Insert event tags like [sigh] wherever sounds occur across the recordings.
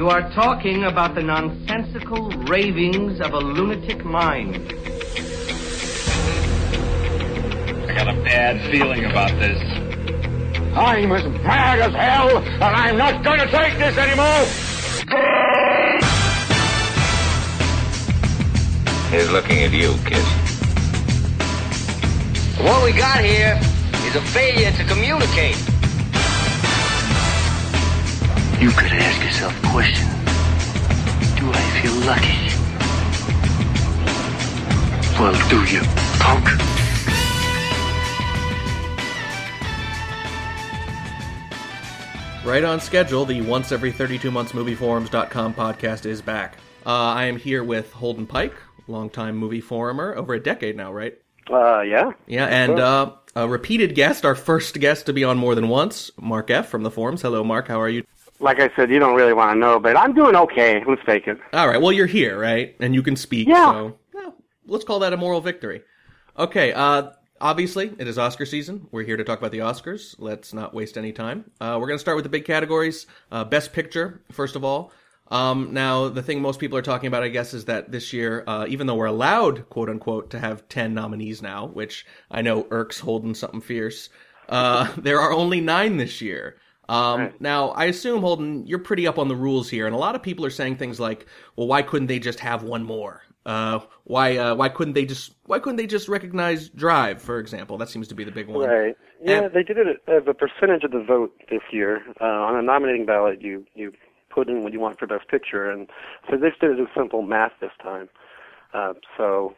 You are talking about the nonsensical ravings of a lunatic mind. I got a bad feeling about this. I'm as mad as hell, and I'm not going to take this anymore. He's looking at you, kid. What we got here is a failure to communicate. You could ask yourself a question. Do I feel lucky? Well, do you, punk? Right on schedule, the once every 32 months movieforums.com podcast is back. Uh, I am here with Holden Pike, longtime movie forumer, over a decade now, right? Uh, yeah. Yeah, and uh, a repeated guest, our first guest to be on more than once, Mark F. from the forums. Hello, Mark. How are you? Like I said, you don't really want to know, but I'm doing okay. Let's take it. All right. Well, you're here, right? And you can speak. Yeah. So, yeah, let's call that a moral victory. Okay. Uh, obviously, it is Oscar season. We're here to talk about the Oscars. Let's not waste any time. Uh, we're going to start with the big categories. Uh, Best Picture, first of all. Um, now, the thing most people are talking about, I guess, is that this year, uh, even though we're allowed, quote unquote, to have 10 nominees now, which I know irks Holden something fierce, uh, [laughs] there are only nine this year. Um, Right. Now, I assume, Holden, you're pretty up on the rules here, and a lot of people are saying things like, well, why couldn't they just have one more? Uh, why, uh, why couldn't they just, why couldn't they just recognize Drive, for example? That seems to be the big one. Right. Yeah, And- they did it as a percentage of the vote this year. Uh, on a nominating ballot, you you put in what you want for best picture, and so they just did it as simple math this time. Uh, so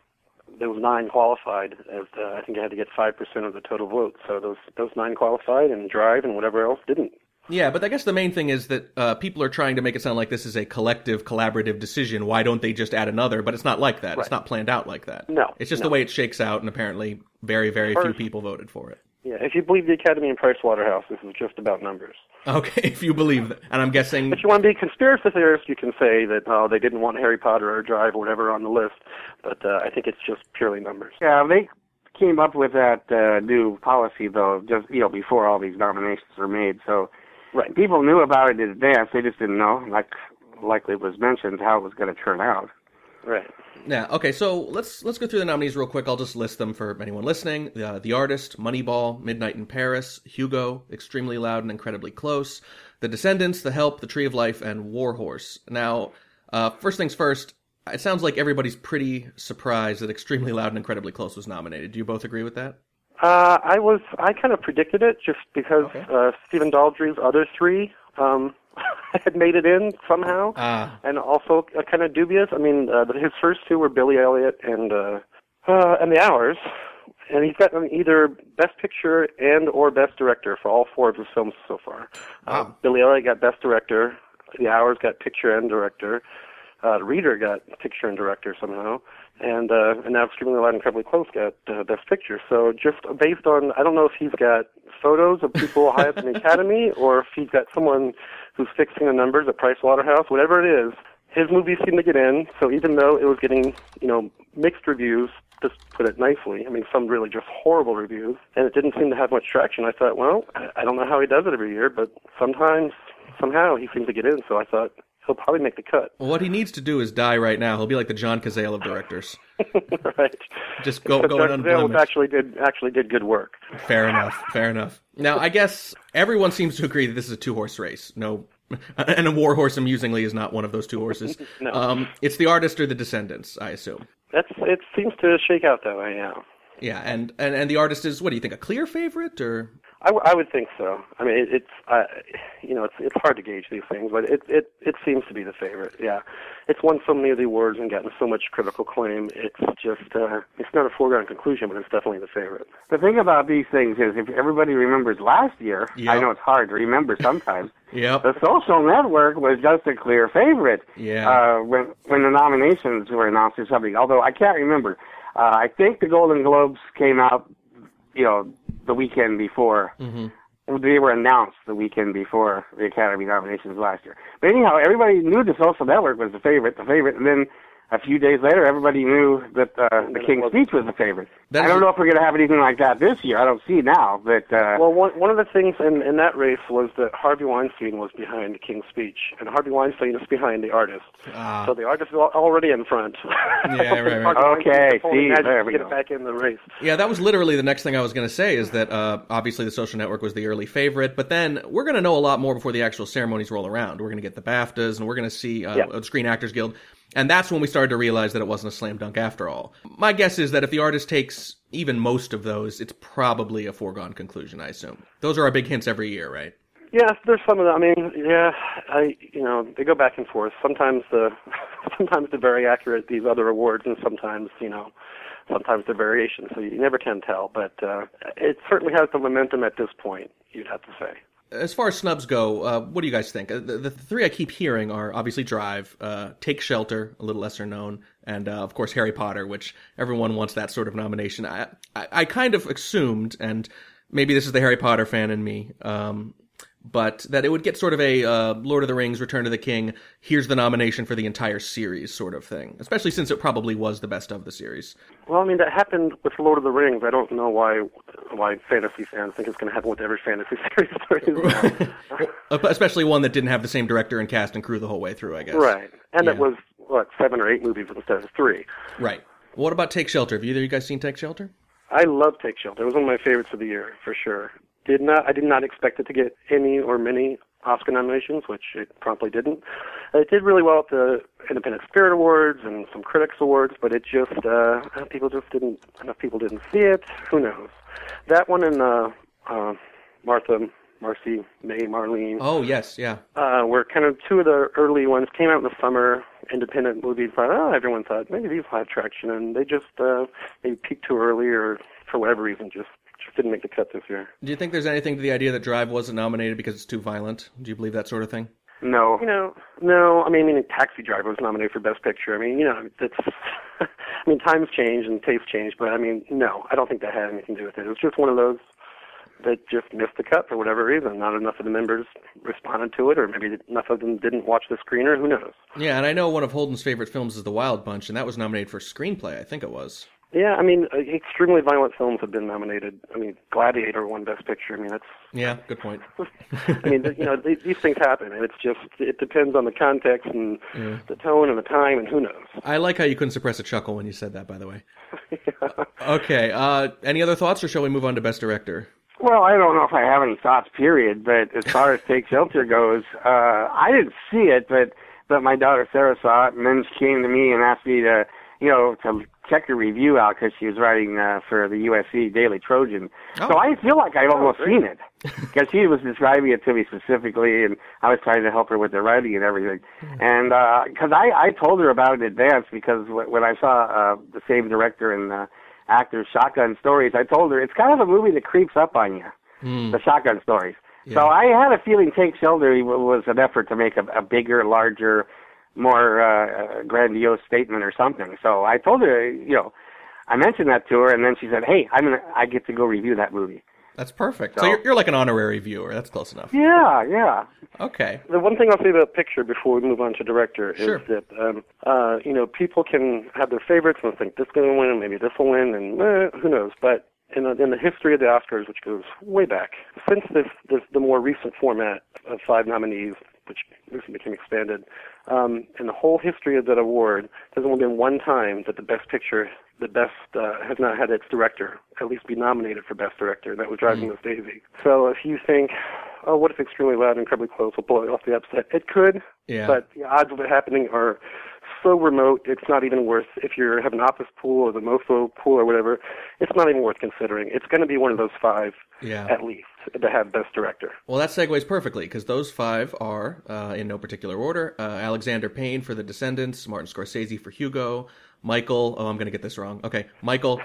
there was nine qualified. As uh, I think I had to get five percent of the total vote. So those those nine qualified, and Drive and whatever else didn't. Yeah, but I guess the main thing is that uh, people are trying to make it sound like this is a collective, collaborative decision. Why don't they just add another? But it's not like that. It's not planned out like that. No, It's just no. the way it shakes out, and apparently very, very few people voted for it. Yeah, if you believe the Academy and Price Waterhouse, this is just about numbers. Okay, [laughs] if you believe that. And I'm guessing. If you want to be a conspiracy theorist, you can say that oh, they didn't want Harry Potter or Drive or whatever on the list, but uh, I think it's just purely numbers. Yeah, they came up with that uh, new policy though, just you know before all these nominations were made. So Right. people knew about it in advance. They just didn't know, like like it was mentioned, how it was going to turn out. Right. Yeah. Okay. So let's let's go through the nominees real quick. I'll just list them for anyone listening. Uh, the Artist, Moneyball, Midnight in Paris, Hugo, Extremely Loud and Incredibly Close, The Descendants, The Help, The Tree of Life, and War Horse. Now, uh, first things first. It sounds like everybody's pretty surprised that Extremely Loud and Incredibly Close was nominated. Do you both agree with that? Uh, I was I kind of predicted it just because Okay. uh, Stephen Daldry's other three um, [laughs] had made it in somehow, Ah. and also uh, kind of dubious. I mean, uh, his first two were Billy Elliot and uh, uh, and The Hours, and he's gotten either Best Picture and or Best Director for all four of his films so far. Uh, Wow. Billy Elliot got Best Director, The Hours got Picture and Director, uh, Reader got Picture and Director somehow, and uh, and now Extremely Loud and Incredibly Close got uh, Best Picture. So just based on, I don't know if he's got photos of people high up in the [laughs] Academy, or if he's got someone who's fixing the numbers at Price Waterhouse, whatever it is. His movies seem to get in, so even though it was getting, you know, mixed reviews, just put it nicely. I mean, some really just horrible reviews, and it didn't seem to have much traction. I thought, well, I don't know how he does it every year, but sometimes, somehow, he seems to get in. So I thought he'll probably make the cut. Well, what he needs to do is die right now. He'll be like the John Cazale of directors. [laughs] right. Just go But go Zale unblemished. actually did actually did good work. Fair enough. Fair enough. Now, I guess everyone seems to agree that this is a two horse race. No, [laughs] and a war horse, amusingly, is not one of those two horses. [laughs] No. Um, it's the artist or the descendants, I assume. That's it seems to shake out that way. Yeah. Yeah, and, and, and the artist is, what do you think, a clear favorite? or I, w- I would think so. I mean, it, it's uh, you know, it's it's hard to gauge these things, but it it it seems to be the favorite. Yeah, it's won so many of the awards and gotten so much critical acclaim. It's just uh, it's not a foregone conclusion, but it's definitely the favorite. The thing about these things is, if everybody remembers last year, Yeah. I know it's hard to remember sometimes. [laughs] Yep. The Social Network was just a clear favorite. Yeah. Uh, when when the nominations were announced or something, although I can't remember. Uh, I think the Golden Globes came out, you know, the weekend before. Mhm. They were announced the weekend before the Academy nominations last year. But anyhow, everybody knew the Social Network was the favorite, the favorite, and then a few days later, everybody knew that uh, the King's Speech was the favorite. That I don't know if we're going to have anything like that this year. I don't see now, but uh, Well, one one of the things in in that race was that Harvey Weinstein was behind the King's Speech, and Harvey Weinstein is behind the artist. Ah. So the artist is already in front. Yeah, right, right. [laughs] Okay, see, there we get go. back in the race. Yeah, that was literally the next thing I was going to say is that uh, obviously the social network was the early favorite, but then we're going to know a lot more before the actual ceremonies roll around. We're going to get the BAFTAs and we're going to see uh, Yeah. the Screen Actors Guild. And that's when we started to realize that it wasn't a slam dunk after all. My guess is that if the artist takes even most of those, it's probably a foregone conclusion, I assume. Those are our big hints every year, right? Yeah, there's some of that. I mean, yeah, I you know they go back and forth. Sometimes the [laughs] sometimes they're very accurate these other awards, and sometimes you know sometimes they're variations. So you never can tell. But uh, it certainly has the momentum at this point. You'd have to say. As far as snubs go, uh, what do you guys think? Uh, The, the three I keep hearing are obviously Drive, uh, Take Shelter, a little lesser known, and uh, of course Harry Potter, which everyone wants that sort of nomination. I, I, I kind of assumed, and maybe this is the Harry Potter fan in me, um, but that it would get sort of a uh, Lord of the Rings, Return of the King, here's the nomination for the entire series sort of thing, especially since it probably was the best of the series. Well, I mean that happened with Lord of the Rings. I don't know why why fantasy fans think it's going to happen with every fantasy [laughs] series there is now. [laughs] Especially one that didn't have the same director and cast and crew the whole way through, I guess. right, and Yeah. it was what seven or eight movies instead of three. Right. What about Take Shelter? Have either of you guys seen Take Shelter? I love Take Shelter. It was one of my favorites of the year for sure. Did not I did not expect it to get any or many Oscar nominations, which it promptly didn't. It did really well at the Independent Spirit Awards and some Critics Awards, but it just uh people just didn't enough people didn't see it. Who knows? That one and uh uh Martha Marcy May Marlene Oh, yes, yeah. uh, were kind of two of the early ones. Came out in the summer, independent movies. But oh, everyone thought maybe these will have traction, and they just uh, maybe peaked too early, or for whatever reason, just didn't make the cut this year. Do you think there's anything to the idea that Drive wasn't nominated because it's too violent? Do you believe that sort of thing? no. You know, no. I mean, I mean, Taxi Driver was nominated for Best Picture. I mean, you know, that's. [laughs] I mean, times change and tastes change, but I mean, no, I don't think that had anything to do with it. It was just one of those that just missed the cut for whatever reason. Not enough of the members responded to it, or maybe enough of them didn't watch the screener. Who knows? Yeah, and I know one of Holden's favorite films is The Wild Bunch, and that was nominated for screenplay. I think it was. Yeah, I mean, uh, extremely violent films have been nominated. I mean, Gladiator won Best Picture. I mean, that's. Yeah, good point. [laughs] I mean, you know, these, these things happen, and it's just it depends on the context and the tone and the time, and who knows. I like how you couldn't suppress a chuckle when you said that. By the way. [laughs] Okay. Uh, any other thoughts, or shall we move on to Best Director? Well, I don't know if I have any thoughts, period. But as far as Take Shelter goes, uh, I didn't see it, but but my daughter Sarah saw it, and then she came to me and asked me to, you know, to check her review out because she was writing uh, for the USC Daily Trojan. So Oh. I feel like I've almost seen it [laughs] because she was describing it to me specifically, and I was trying to help her with the writing and everything. And because I I told her about it in advance because w- when I saw uh, the same director and uh, actor Shotgun Stories, I told her it's kind of a movie that creeps up on you. The Shotgun Stories. So I had a feeling Take Shelter was an effort to make a, a bigger, larger, more uh, grandiose statement or something. So I told her, you know, I mentioned that to her, and then she said, "Hey, I'm gonna, I get to go review that movie." That's perfect. So So- you're, you're like an honorary viewer. That's close enough. Yeah, yeah. Okay. The one thing I'll say about picture before we move on to director is Sure. that um, uh, you know people can have their favorites and think this is going to win, maybe this will win, and eh, who knows. But in the, in the history of the Oscars, which goes way back, since this, this the more recent format of five nominees, which recently became expanded, um, in the whole history of that award, there's only been one time that the Best Picture, the best uh, has not had its director at least be nominated for Best Director, and that was Driving Miss Daisy. So if you think, oh, what if Extremely Loud and Incredibly Close will blow it off the upset? It could, Yeah. but the odds of it happening are so remote, it's not even worth, if you have an office pool or the MoFo pool or whatever, it's not even worth considering. It's going to be one of those five, Yeah. at least, to have Best Director. Well, that segues perfectly because those five are, uh, in no particular order, uh, Alexander Payne for The Descendants, Martin Scorsese for Hugo, Michael. Oh, I'm going to get this wrong. Okay, Michael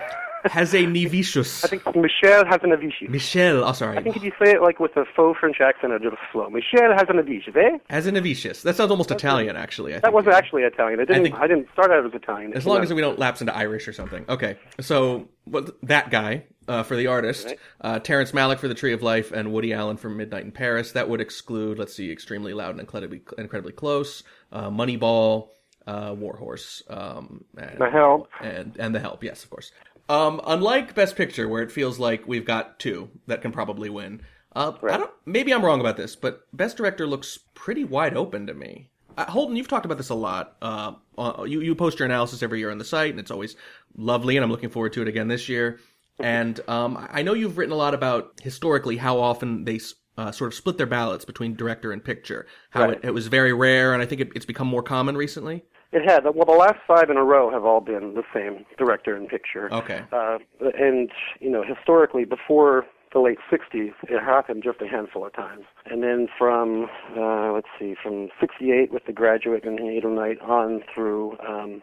Hazanavicius. I think Michelle Hazanavicius. Michel. Oh, sorry. I think if you say it like with a faux French accent, it's just slow. Michelle Hazanavicius, eh? Has a Hazanavicius. That sounds almost Italian, actually. I That wasn't actually Italian. It didn't. think- I, didn't start out as Italian. As long as we don't lapse into Irish or something. Okay, so what that guy uh, for the artist, uh, Terrence Malick for The Tree of Life, and Woody Allen for Midnight in Paris. That would exclude, let's see, Extremely Loud and Incredibly, incredibly Close, uh, Moneyball, uh, Warhorse, um, and, The Help. and and The Help. Yes, of course. Um, unlike Best Picture, where it feels like we've got two that can probably win. Uh, I don't. Maybe I'm wrong about this, but Best Director looks pretty wide open to me. Uh, Holden, you've talked about this a lot. Uh, uh, you you post your analysis every year on the site, and it's always lovely, and I'm looking forward to it again this year. And um, I know you've written a lot about historically how often they uh, sort of split their ballots between director and picture. How Right. it, it was very rare, and I think it, it's become more common recently. It had. Well, the last five in a row have all been the same director and picture. Okay. Uh, and, you know, historically, before the late 60s, it happened just a handful of times. And then from, uh, let's see, from 68 with The Graduate and Angel Night on through, um,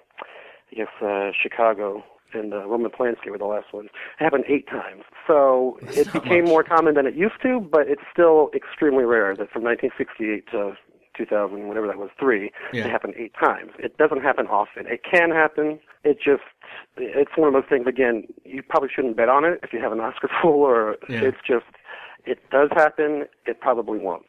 I guess, uh, Chicago and uh, Roman Polanski were the last ones. It happened eight times. So it became much. more common than it used to, but it's still extremely rare that from 1968 to 2000, whatever that was, three, Yeah. it happened eight times. It doesn't happen often. It can happen. It just, it's one of those things, again, you probably shouldn't bet on it if you have an Oscar [laughs] pool, or Yeah. it's just, it does happen. It probably won't.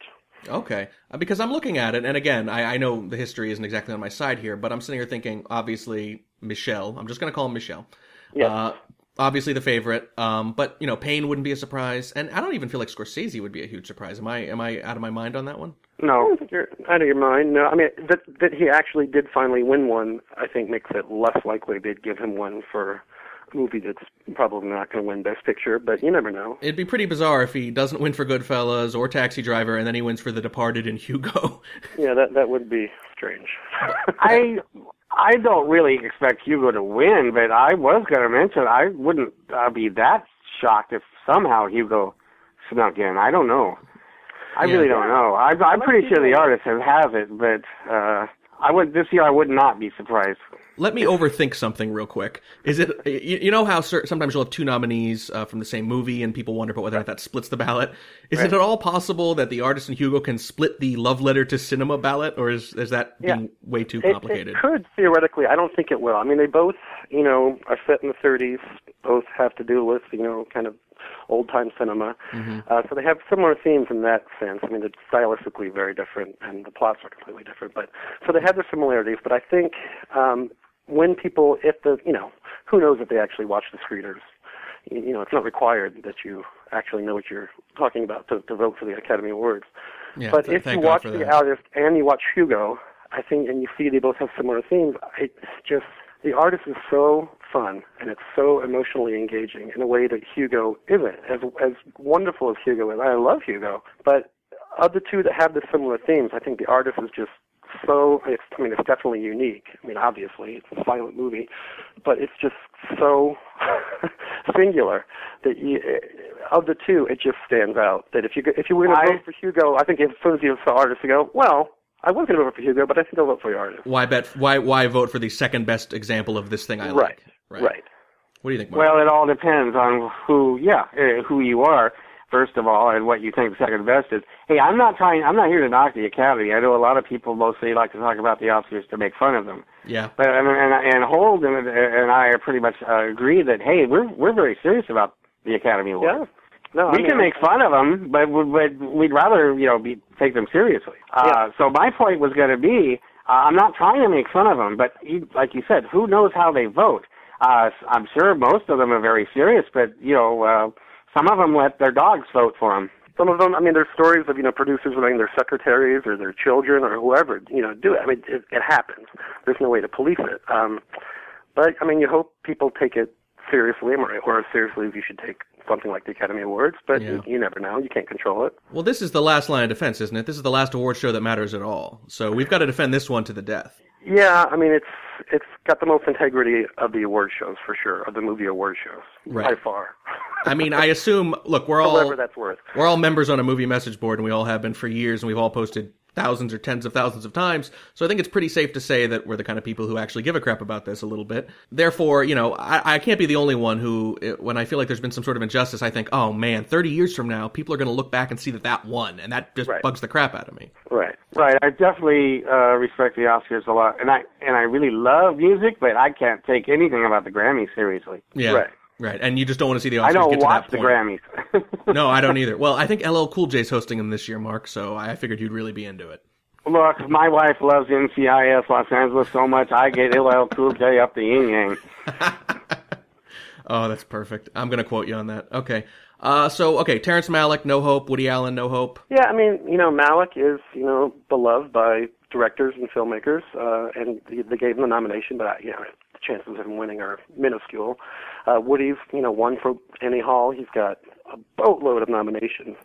Okay, uh, because I'm looking at it, and again, I, I know the history isn't exactly on my side here, but I'm sitting here thinking, obviously, Michelle. I'm just going to call him Michelle. Yeah. Uh, obviously the favorite, um, but you know, Payne wouldn't be a surprise, and I don't even feel like Scorsese would be a huge surprise. Am I? Am I out of my mind on that one? No. you're out of your mind. No, I mean that that he actually did finally win one. I think makes it less likely they'd give him one for a movie that's probably not going to win Best Picture. But you never know. It'd be pretty bizarre if he doesn't win for Goodfellas or Taxi Driver, and then he wins for The Departed and Hugo. [laughs] Yeah, that that would be strange. [laughs] I I don't really expect Hugo to win, but I was going to mention I wouldn't uh, be that shocked if somehow Hugo snuck in. I don't know. I Yeah. really don't know. I, I'm pretty sure the artists have, has it, but uh, I would this year I would not be surprised. Let me overthink something real quick. Is it you, you know how sometimes you'll have two nominees uh, from the same movie, and people wonder about whether or not that splits the ballot? Is it at all possible that the artist and Hugo can split the love letter to cinema ballot, or is is that Yeah. being way too It- complicated? It, could theoretically. I don't think it will. I mean, they both, you know, are set in the 30s. Both have to do with, you know, kind of old time cinema. Mm-hmm. Uh, so they have similar themes in that sense. I mean, they're stylistically very different, and the plots are completely different. But so they have their similarities. But I think um, when people, if the, you know, who knows if they actually watch the screeners. You you know, it's not required that you actually know what you're talking about to, to vote for the Academy Awards. Yeah, but th- if you God watch the artist and you watch Hugo, I think, and you see they both have similar themes. It's just the artist is so fun and it's so emotionally engaging in a way that Hugo isn't. As as wonderful as Hugo is, I love Hugo, but of the two that have the similar themes, I think the artist is just so. It's, I mean, it's definitely unique. I mean, obviously, it's a silent movie, but it's just so [laughs] singular that you, of the two, it just stands out. That if you if you were going to vote for Hugo, I think as soon as you saw artist, you go, well, I was going to vote for Hugo, but I think I'll vote for the artist. Why bet? Why why vote for the second best example of this thing I Right, like? Right. What do you think, Mark? Well, it all depends on who, yeah, uh, who you are, first of all, and what you think second best is. Hey, I'm not trying, I'm not here to knock the Academy. I know a lot of people mostly like to talk about the Oscars to make fun of them. yeah, But and and, and Holden, and I are pretty much uh, agree that hey, we're we're very serious about the Academy Yeah. No, we I mean, can make fun of them, but we- but we'd rather you know be take them seriously. Uh, Yeah. So my point was going to be, uh, I'm not trying to make fun of them, but you, like you said, who knows how they vote? Uh, I'm sure most of them are very serious, but you know, uh, some of them let their dogs vote for them. Some of them, I mean, there's stories of you know producers letting their secretaries or their children or whoever you know do it. I mean, it, it happens. There's no way to police it. Um, but I mean, you hope people take it seriously, or, or as seriously as you should take something like the Academy Awards. But Yeah. you, you never know. You can't control it. Well, this is the last line of defense, isn't it? This is the last award show that matters at all. So we've got to defend this one to the death. Yeah, I mean, it's it's got the most integrity of the award shows for sure, of the movie award shows Right. by far. I mean, I assume. Look, we're [laughs] all Whatever that's worth. we're all members on a movie message board, and we all have been for years, and we've all posted thousands or tens of thousands of times. So I think it's pretty safe to say that we're the kind of people who actually give a crap about this a little bit. Therefore, you know, I, I can't be the only one who, when I feel like there's been some sort of injustice, I think, oh man, 30 years from now, people are going to look back and see that that won, and that just Right. bugs the crap out of me. Right. Right. I definitely uh, respect the Oscars a lot, and I and I really love music, but I can't take anything about the Grammys seriously. Yeah. Right. Right. And you just don't want to see the Oscars I don't get to watch the. Grammys. [laughs] no, I don't either. Well, I think LL Cool J's hosting them this year, Mark. So I figured you'd really be into it. Look, my wife loves NCIS Los Angeles so much, I get LL Cool J up the yin yang. [laughs] Oh, that's perfect. I'm going to quote you on that. Okay. Uh, so, okay, Terrence Malick, No Hope. Woody Allen, No Hope. Yeah, I mean, you know, Malick is, you know, beloved by directors and filmmakers, uh, and they, they gave him the nomination, but, you know, the chances of him winning are minuscule. Uh, Woody's, you know, won for Annie Hall. He's got a boatload of nominations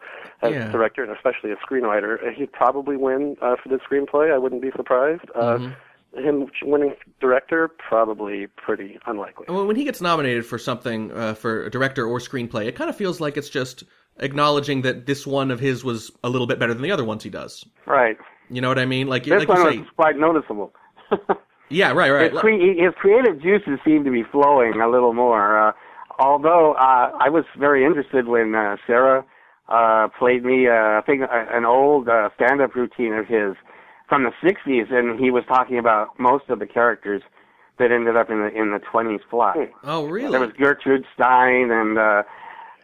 as Yeah. director and especially a screenwriter. Uh, He'd probably win uh, for the screenplay. I wouldn't be surprised. Uh, Him winning director, probably pretty unlikely. Well, when he gets nominated for something, uh, for a director or screenplay, it kind of feels like it's just acknowledging that this one of his was a little bit better than the other ones he does. Right. You know what I mean? Like, This like one you was say, quite noticeable. [laughs] yeah, right, right. his, cre- his creative juices seem to be flowing a little more. Uh, although uh, I was very interested when uh, Sarah uh, played me, uh, I think, uh, an old uh, stand-up routine of his from the '60s, and he was talking about most of the characters that ended up in the in the 20s plot. Oh, really? There was Gertrude Stein and uh,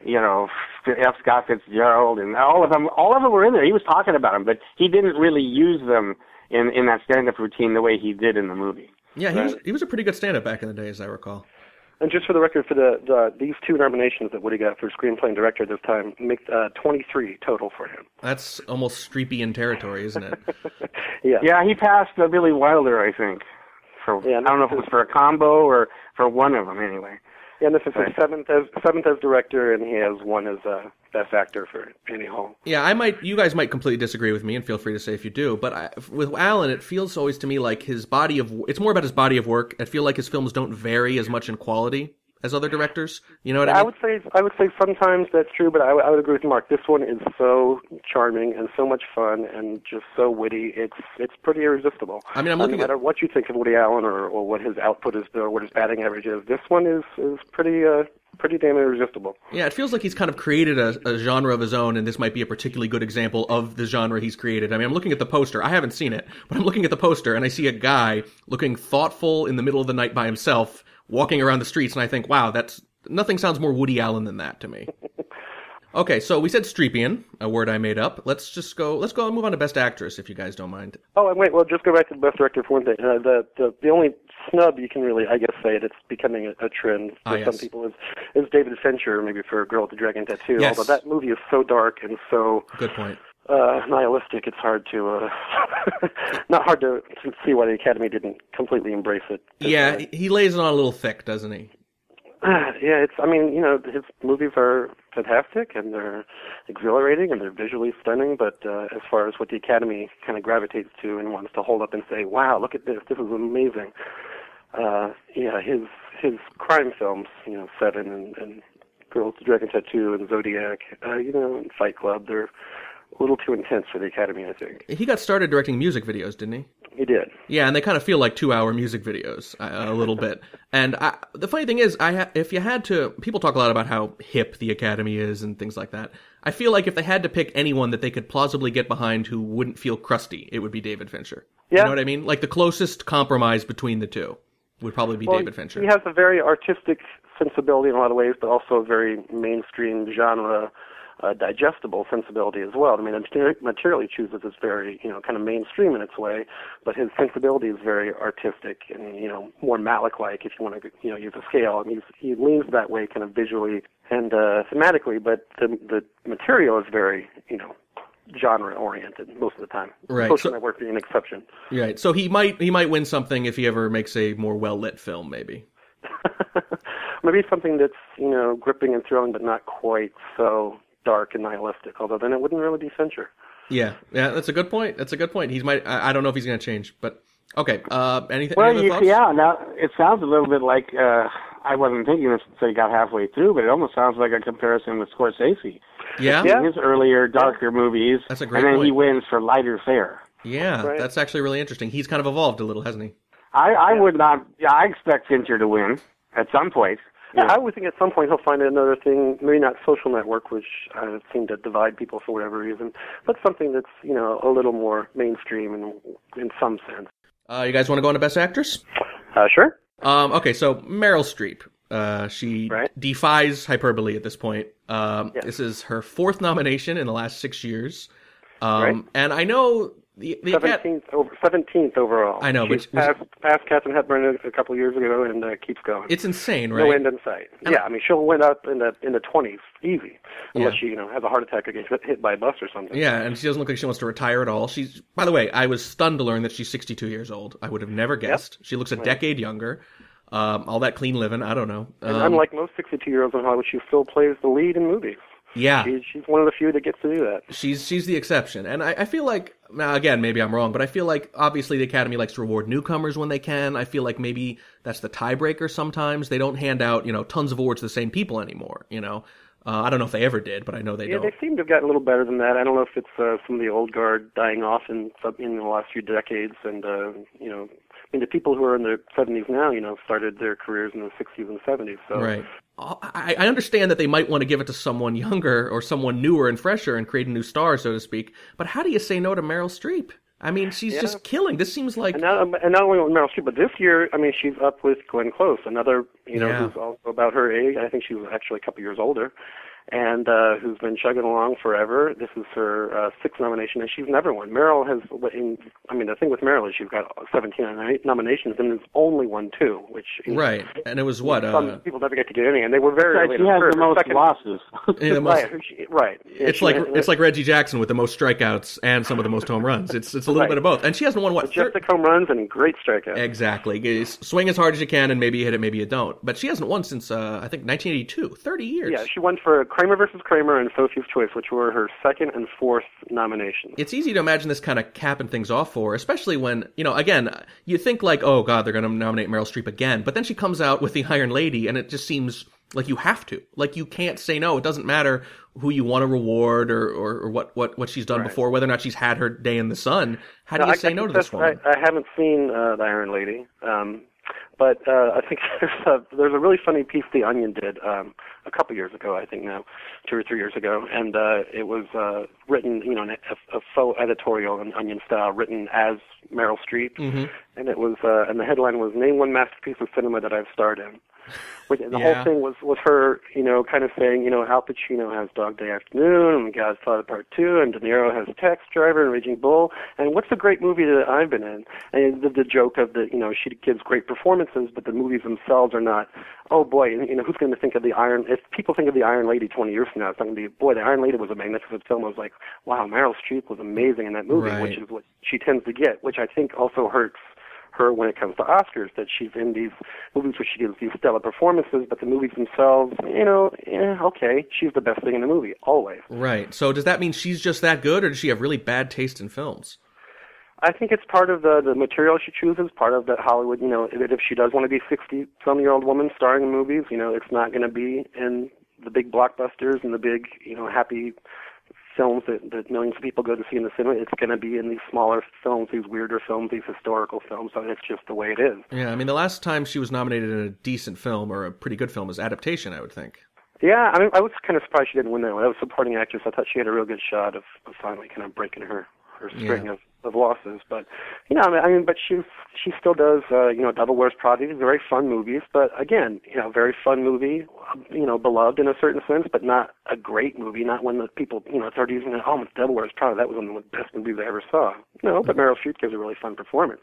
you know F. Scott Fitzgerald, and all of them. All of them were in there. He was talking about them, but he didn't really use them in in that stand-up routine the way he did in the movie. yeah, he was, he was a pretty good stand-up back in the day, as I recall. And just for the record, for the, the these two nominations that Woody got for screenplay and director this time, make uh, 23 total for him. That's almost Streepian territory, isn't it? [laughs] Yeah. Yeah, he passed uh, Billy Wilder, I think. For Yeah, I don't know if it was for a combo or for one of them, anyway. Yeah, and this is his seventh as seventh as director, and he has one as uh, best actor for Annie Hall. Yeah, I might. You guys might completely disagree with me, and feel free to say if you do. But I, with Allen, it feels always to me like his body of. It's more about his body of work. I feel like his films don't vary as much in quality as other directors. You know what I I mean? would say I would say sometimes that's true, but I, would- I would agree with Mark. This one is so charming and so much fun and just so witty. It's it's pretty irresistible. I mean, I'm looking no at- matter what you think of Woody Allen or, or what his output is or what his batting average is. This one is is pretty uh pretty damn irresistible. Yeah, it feels like he's kind of created a, a genre of his own, and this might be a particularly good example of the genre he's created. I mean, I'm looking at the poster. I haven't seen it, but I'm looking at the poster, and I see a guy looking thoughtful in the middle of the night by himself, walking around the streets, and I think, wow, that's nothing sounds more Woody Allen than that to me. [laughs] Okay, so we said Streepian, a word I made up. Let's just go. Let's go and move on to Best Actress, if you guys don't mind. Oh, and wait. Well, just go back to the best director for one thing. Uh, the, the the only snub you can really, I guess, say it. It's becoming a, a trend for Ah, yes. some people. Is is David Fincher, maybe for Girl with the Dragon Tattoo. Yes. Although that movie is so dark and so Good point. Uh, nihilistic, it's hard to uh, [laughs] not hard to, to see why the Academy didn't completely embrace it. Yeah, he- he lays it on a little thick, doesn't he? yeah, it's. I mean, you know, his movies are fantastic and they're exhilarating and they're visually stunning. But uh, as far as what the Academy kind of gravitates to and wants to hold up and say, "Wow, look at this! This is amazing." Uh, yeah, his his crime films, you know, Seven and, and Girls with Dragon Tattoo and Zodiac, uh, you know, and Fight Club, they're a little too intense for the Academy, I think. He got started directing music videos, didn't he? He did. Yeah, and they kind of feel like two-hour music videos uh, a little bit. And I, the funny thing is, I ha- if you had to, people talk a lot about how hip the Academy is and things like that. I feel like if they had to pick anyone that they could plausibly get behind who wouldn't feel crusty, it would be David Fincher. You Yeah. know what I mean? Like the closest compromise between the two would probably be Well, David Fincher. He has a very artistic sensibility in a lot of ways, but also a very mainstream genre, uh, digestible sensibility as well. I mean, mater- materially chooses is very, you know, kind of mainstream in its way, but his sensibility is very artistic and, you know, more Malick-like if you want to, you know, use a scale. I mean, he leans that way kind of visually and uh, thematically, but the the material is very, you know, genre oriented most of the time. Right, Social so- Network being an exception. Right. So he might he might win something if he ever makes a more well lit film, maybe. [laughs] Maybe something that's you know gripping and thrilling, but not quite so dark and nihilistic. Although then it wouldn't really be Fincher. Yeah, yeah, that's a good point. That's a good point. He's might. I, I don't know if he's going to change, but okay. Uh, anything? Well, any other you, yeah. Now it sounds a little bit like uh, I wasn't thinking this until you got halfway through, but it almost sounds like a comparison with Scorsese. Yeah, Yeah. His earlier, darker movies, That's a great and then he wins for lighter fare. Yeah, Right. that's actually really interesting. He's kind of evolved a little, hasn't he? I, I would not. Yeah, I expect Fincher to win at some point. Yeah, I would think at some point he'll find another thing, maybe not social network, which uh, seem to divide people for whatever reason, but something that's you know a little more mainstream in in some sense. Uh, you guys want to go on to Best Actress? Uh, sure. Um, okay, so Meryl Streep. Uh, she Right. defies hyperbole at this point. Um, Yes. This is her fourth nomination in the last six years. Um, Right. And I know the, the Acad- Seventeenth over seventeenth overall. I know, but was- passed, Katharine Hepburn a, couple years ago and uh, keeps going. it's insane, right? no end in sight. And- yeah, I mean she'll win up in the in the twenties easy, unless Yeah. she you know has a heart attack or gets hit, by a bus or something. Yeah, and she doesn't look like she wants to retire at all. She's, by the way, I was stunned to learn that she's 62 years old. I would have never guessed. She looks a decade younger. Um, all that clean living, I don't know. And Um, unlike most 62-year-olds in Hollywood, she still plays the lead in movies. Yeah, She's, she's one of the few that gets to do that. she's she's the exception, and I, I feel like now again maybe I'm wrong, but I feel like obviously the Academy likes to reward newcomers when they can. I feel like maybe that's the tiebreaker. Sometimes they don't hand out you know tons of awards to the same people anymore. You know, uh, I don't know if they ever did, but I know they Yeah, don't. they seem to have gotten a little better than that. I don't know if it's uh, some of the old guard dying off in in the last few decades, and uh, you know, I mean, the people who are in their 70s now, you know, started their careers in the 60s and 70s. So Right. I, I understand that they might want to give it to someone younger or someone newer and fresher and create a new star, so to speak. But how do you say no to Meryl Streep? I mean, she's Yeah. just killing. This seems like And not, um, and not only with Meryl Streep, but this year, I mean, she's up with Glenn Close, another, you know, Yeah. who's also about her age. I think she was actually a couple years older, and uh, who's been chugging along forever. This is her uh, sixth nomination, and she's never won. Meryl has, in, I mean, the thing with Meryl is she's got 17 nom- nominations, and has only won two, which you know, right. And it was what? Some Uh, people never get to get any, and they were very Besides, early she in her has the most second- losses. [laughs] yeah, the most- Right, she- right. it's She- like and- it's like Reggie Jackson with the most strikeouts and some of the most home runs. It's it's a little Right. bit of both. And she hasn't won what? thir- majestic home runs and great strikeouts. Exactly. It's- Swing as hard as you can, and maybe you hit it, maybe you don't. But she hasn't won since uh, I think 1982. 30 years. Yeah, she won for Kramer versus Kramer and Sophie's Choice, which were her second and fourth nominations. it's easy to imagine this kind of capping things off for, especially when, you know, again, you think like, oh god, they're going to nominate Meryl Streep again, but then she comes out with the Iron Lady, and it just seems like you have to, like you can't say no. It doesn't matter who you want to reward or, or, or what, what, what she's done Right. before, whether or not she's had her day in the sun. How do Now, you I- say I no to this woman? I, I haven't seen uh, the Iron Lady, um, but uh, I think [laughs] there's a, there's a really funny piece The Onion did um, a couple years ago, I think now, two or three years ago, and uh, it was uh, written, you know, in a, a faux editorial in Onion style, written as Meryl Streep, Mm-hmm. and it was, uh, and the headline was "Name one masterpiece of cinema that I've starred in." Which, and the Yeah. whole thing was was her, you know, kind of saying, you know, Al Pacino has Dog Day Afternoon, and Godfather Part Two, and De Niro has Taxi Driver and Raging Bull, and what's the great movie that I've been in? And the, the joke of the, you know, she gives great performances, but the movies themselves are not. Oh boy, you know, who's going to think of the Iron? If people think of the Iron Lady 20 years from now, it's not going to be, boy, the Iron Lady was a magnificent film. I was like, wow, Meryl Streep was amazing in that movie, Right. which is what she tends to get, which I think also hurts her when it comes to Oscars, that she's in these movies where she gives these stellar performances, but the movies themselves, you know, yeah, okay, she's the best thing in the movie, always. Right. So does that mean she's just that good, or does she have really bad taste in films? I think it's part of the the material she chooses, part of that Hollywood, you know, that if she does want to be 60 some year old woman starring in movies, you know, it's not going to be in the big blockbusters and the big, you know, happy films that, that millions of people go to see in the cinema. It's going to be in these smaller films, these weirder films, these historical films. So it's just the way it is. Yeah, I mean, the last time she was nominated in a decent film or a pretty good film was Adaptation, I would think. Yeah, I mean, I was kind of surprised she didn't win that one. I was supporting actress. I thought she had a real good shot of, of finally kind of breaking her her string Yeah. of, of losses. But you know, I mean, but she she still does. Uh, you know, Devil Wears Prada. Very fun movies. But again, you know, very fun movie. um, You know, beloved in a certain sense, but not a great movie. Not one that people you know start using. Oh, Devil Wears Prada. That was one of the best movies I ever saw. No, but Meryl Streep gives a really fun performance.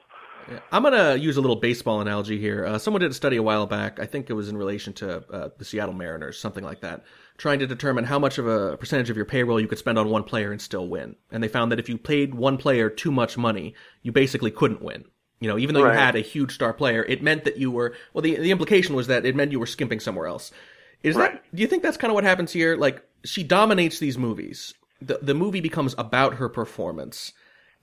I'm going to use a little baseball analogy here. Uh, someone did a study a while back. I think it was in relation to uh, the Seattle Mariners, something like that, trying to determine how much of a percentage of your payroll you could spend on one player and still win. And they found that if you paid one player too much money, you basically couldn't win. You know, even though Right. you had a huge star player, it meant that you were, well, the, the implication was that it meant you were skimping somewhere else. Is Right. that, do you think that's kind of what happens here? Like, she dominates these movies. The, the movie becomes about her performance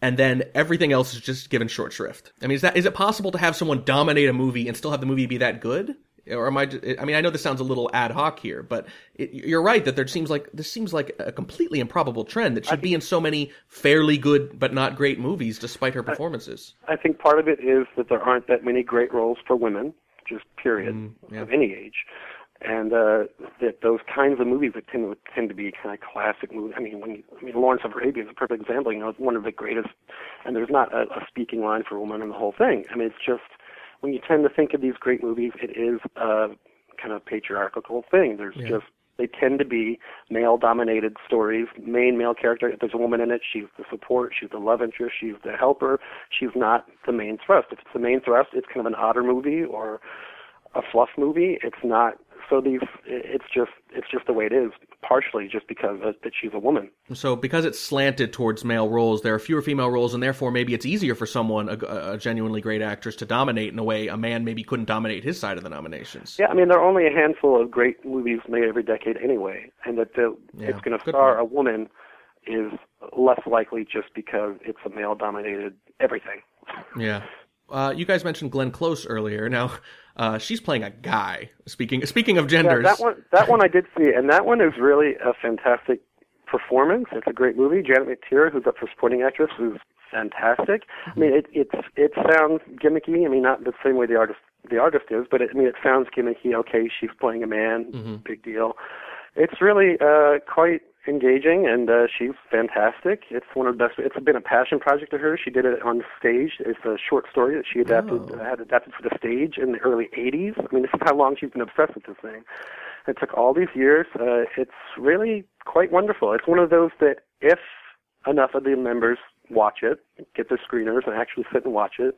and then everything else is just given short shrift. I mean, is that is it possible to have someone dominate a movie and still have the movie be that good? Or am I? I mean, I know this sounds a little ad hoc here, but it, you're right that there seems like this seems like a completely improbable trend that she'd be in so many fairly good but not great movies despite her performances. I think part of it is that there aren't that many great roles for women, just period, Mm, yeah. of any age. And uh, that those kinds of movies that tend to tend to be kind of classic movies. I mean, when you, I mean, Lawrence of Arabia is a perfect example. You know, it's one of the greatest, and there's not a, a speaking line for a woman in the whole thing. I mean, it's just when you tend to think of these great movies, it is a kind of patriarchal thing. There's Yeah. just they tend to be male-dominated stories. Main male character. If there's a woman in it, she's the support. She's the love interest. She's the helper. She's not the main thrust. If it's the main thrust, it's kind of an otter movie or a fluff movie. It's not. So these, it's just, it's just the way it is. Partially just because of, that she's a woman. So because it's slanted towards male roles, there are fewer female roles, and therefore maybe it's easier for someone, a, a genuinely great actress, to dominate in a way a man maybe couldn't dominate his side of the nominations. Yeah, I mean there are only a handful of great movies made every decade anyway, and that the, Yeah, it's going to star point. a woman is less likely just because it's a male-dominated everything. Yeah. Uh, you guys mentioned Glenn Close earlier. Now, uh, she's playing a guy. Speaking speaking of genders, Yeah, that one, that one I did see, and that one is really a fantastic performance. It's a great movie. Janet McTeer, who's up for supporting actress, is fantastic. I mean, it it's it sounds gimmicky. I mean, not the same way the artist the artist is, but it, I mean, it sounds gimmicky. Okay, she's playing a man, big deal. It's really uh, quite engaging, and uh, she's fantastic. It's one of the best. It's been a passion project to her. She did it on stage. It's a short story that she adapted Oh. had adapted for the stage in the early '80s. I mean, this is how long she's been obsessed with this thing. It took all these years. Uh, it's really quite wonderful. It's one of those that if enough of the members watch it, get their screeners, and actually sit and watch it,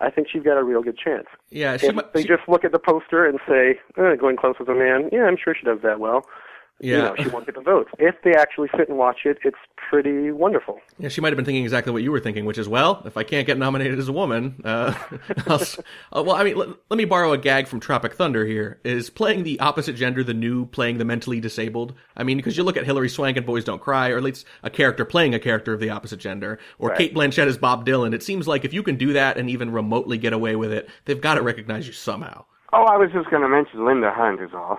I think she's got a real good chance. yeah, she, If they she- just look at the poster and say, eh, Glenn Close with a man, yeah, I'm sure she does that well. Yeah, You know, she won't get the votes. If they actually sit and watch it, it's pretty wonderful. yeah, she might have been thinking exactly what you were thinking, which is, well, if I can't get nominated as a woman, uh, [laughs] I'll, uh, well, I mean, let, let me borrow a gag from Tropic Thunder. Here is playing the opposite gender the new playing the mentally disabled. I mean, because you look at Hilary Swank in Boys Don't Cry, or at least a character playing a character of the opposite gender, or Right. Cate Blanchett as Bob Dylan. It seems like if you can do that and even remotely get away with it, they've got to recognize you somehow. Oh, I was just going to mention Linda Hunt is all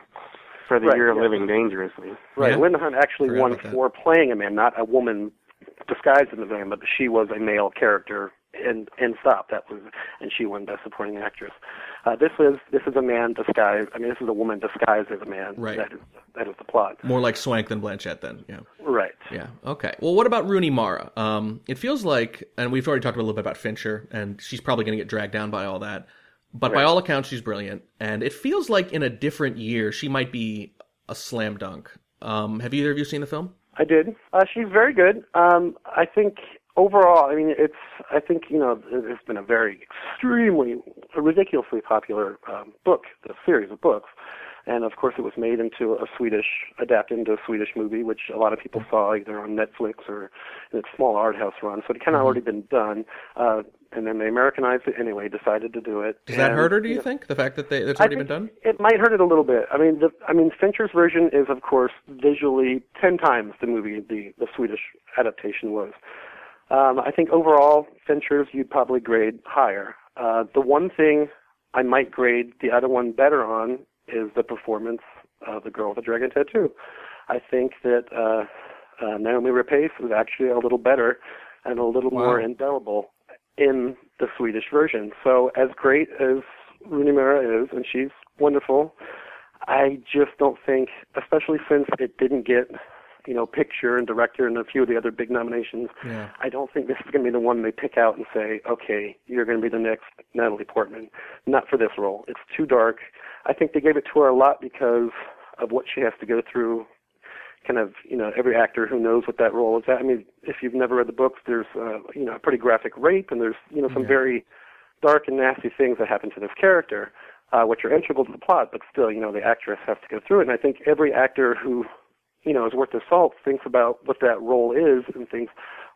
for the Right, year of yeah. living dangerously. Right. Yeah. Linda Hunt actually Forgot won for playing a man, not a woman disguised as a man, but she was a male character and in Stop. That was, and she won Best Supporting Actress. Uh, this is this is a man disguised. I mean, this is a woman disguised as a man. Right. That is that is the plot. More like Swank than Blanchett, then. Yeah. Right. Yeah. Okay. Well, what about Rooney Mara? Um, it feels like, and we've already talked a little bit about Fincher, and she's probably going to get dragged down by all that. But by all accounts, she's brilliant, and it feels like in a different year she might be a slam dunk. Um, have either of you seen the film? I did. Uh, she's very good. Um, I think overall, I mean, it's. I think you know, it's been a very extremely, ridiculously popular um, book, the series of books, and of course, it was made into a Swedish, adapted into a Swedish movie, which a lot of people saw either on Netflix or in its small art house run. So it kind of already been done. Uh, and then they Americanized it anyway, decided to do it. Does that hurt her? Do you know, think the fact that they, it's already been done? It might hurt it a little bit. I mean, the, I mean, Fincher's version is, of course, visually ten times the movie the the Swedish adaptation was. Um, I think overall, Fincher's you'd probably grade higher. Uh, the one thing I might grade the other one better on is the performance of the girl with the dragon tattoo. I think that uh, uh, Naomi Rapace is actually a little better and a little Wow. more indelible in the Swedish version. So as great as Rooney Mara is, and she's wonderful, I just don't think, especially since it didn't get, you know, picture and director and a few of the other big nominations, Yeah. I don't think this is going to be the one they pick out and say, okay, you're going to be the next Natalie Portman. Not for this role. It's too dark. I think they gave it to her a lot because of what she has to go through. Kind of, you know, every actor who knows what that role is. At. I mean, if you've never read the books, there's, uh, you know, a pretty graphic rape, and there's, you know, some Yeah. very dark and nasty things that happen to this character, uh, which are integral to the plot. But still, you know, the actress has to go through it. And I think every actor who you know, is worth their salt, thinks about what that role is and thinks,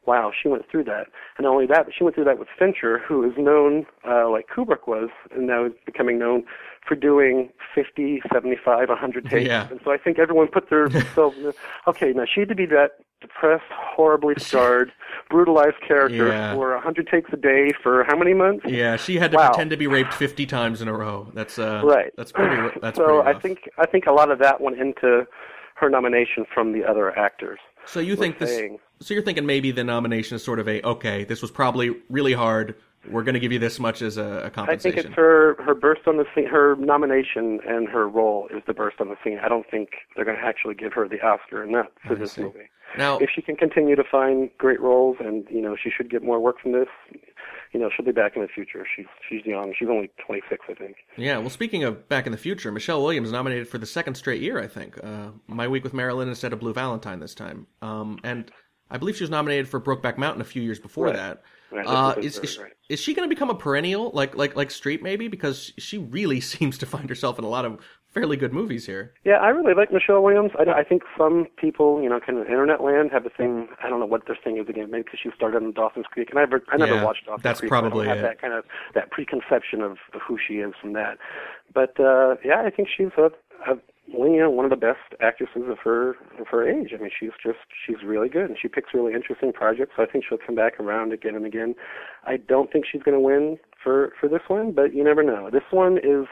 wow, she went through that. And not only that, but she went through that with Fincher, who is known, uh, like Kubrick was, and now is becoming known for doing 50, 75, 100 takes. Yeah. And so I think everyone put their [laughs] self, okay, now she had to be that depressed, horribly [laughs] scarred, brutalized character Yeah. for 100 takes a day for how many months? Yeah, she had to Wow. pretend to be raped fifty times in a row. That's uh, Right. That's pretty. [laughs] That's so pretty I think I think a lot of that went into her nomination from the other actors. So you think this? saying. So you're thinking maybe the nomination is sort of a okay. This was probably really hard. We're going to give you this much as a compensation. I think it's her her burst on the scene. Her nomination and her role is the burst on the scene. I don't think they're going to actually give her the Oscar and that for I this see. movie. now, If she can continue to find great roles, and you know, she should get more work from this. you know, she'll be back in the future. She's she's young. She's only 26, I think. Yeah, well, speaking of Back in the Future, Michelle Williams nominated for the second straight year, I think. Uh, My Week with Marilyn instead of Blue Valentine this time. Um, and I believe she was nominated for Brokeback Mountain a few years before Right. that. Right, Uh, is, is is, right. is she going to become a perennial like like like Streep maybe because she really [laughs] seems to find herself in a lot of fairly good movies here. Yeah, I really like Michelle Williams. I, I think some people, you know, kind of internet land have the thing. I don't know what their thing is again. Maybe because she started in Dawson's Creek, and I never, I never Yeah, watched Dawson's that's Creek. so probably I don't have it. that kind of that preconception of, of who she is from that. But uh yeah, I think she's a, a well, you know, one of the best actresses of her of her age. I mean, she's just she's really good, and she picks really interesting projects. So I think she'll come back around again and again. I don't think she's going to win for for this one, but you never know. This one is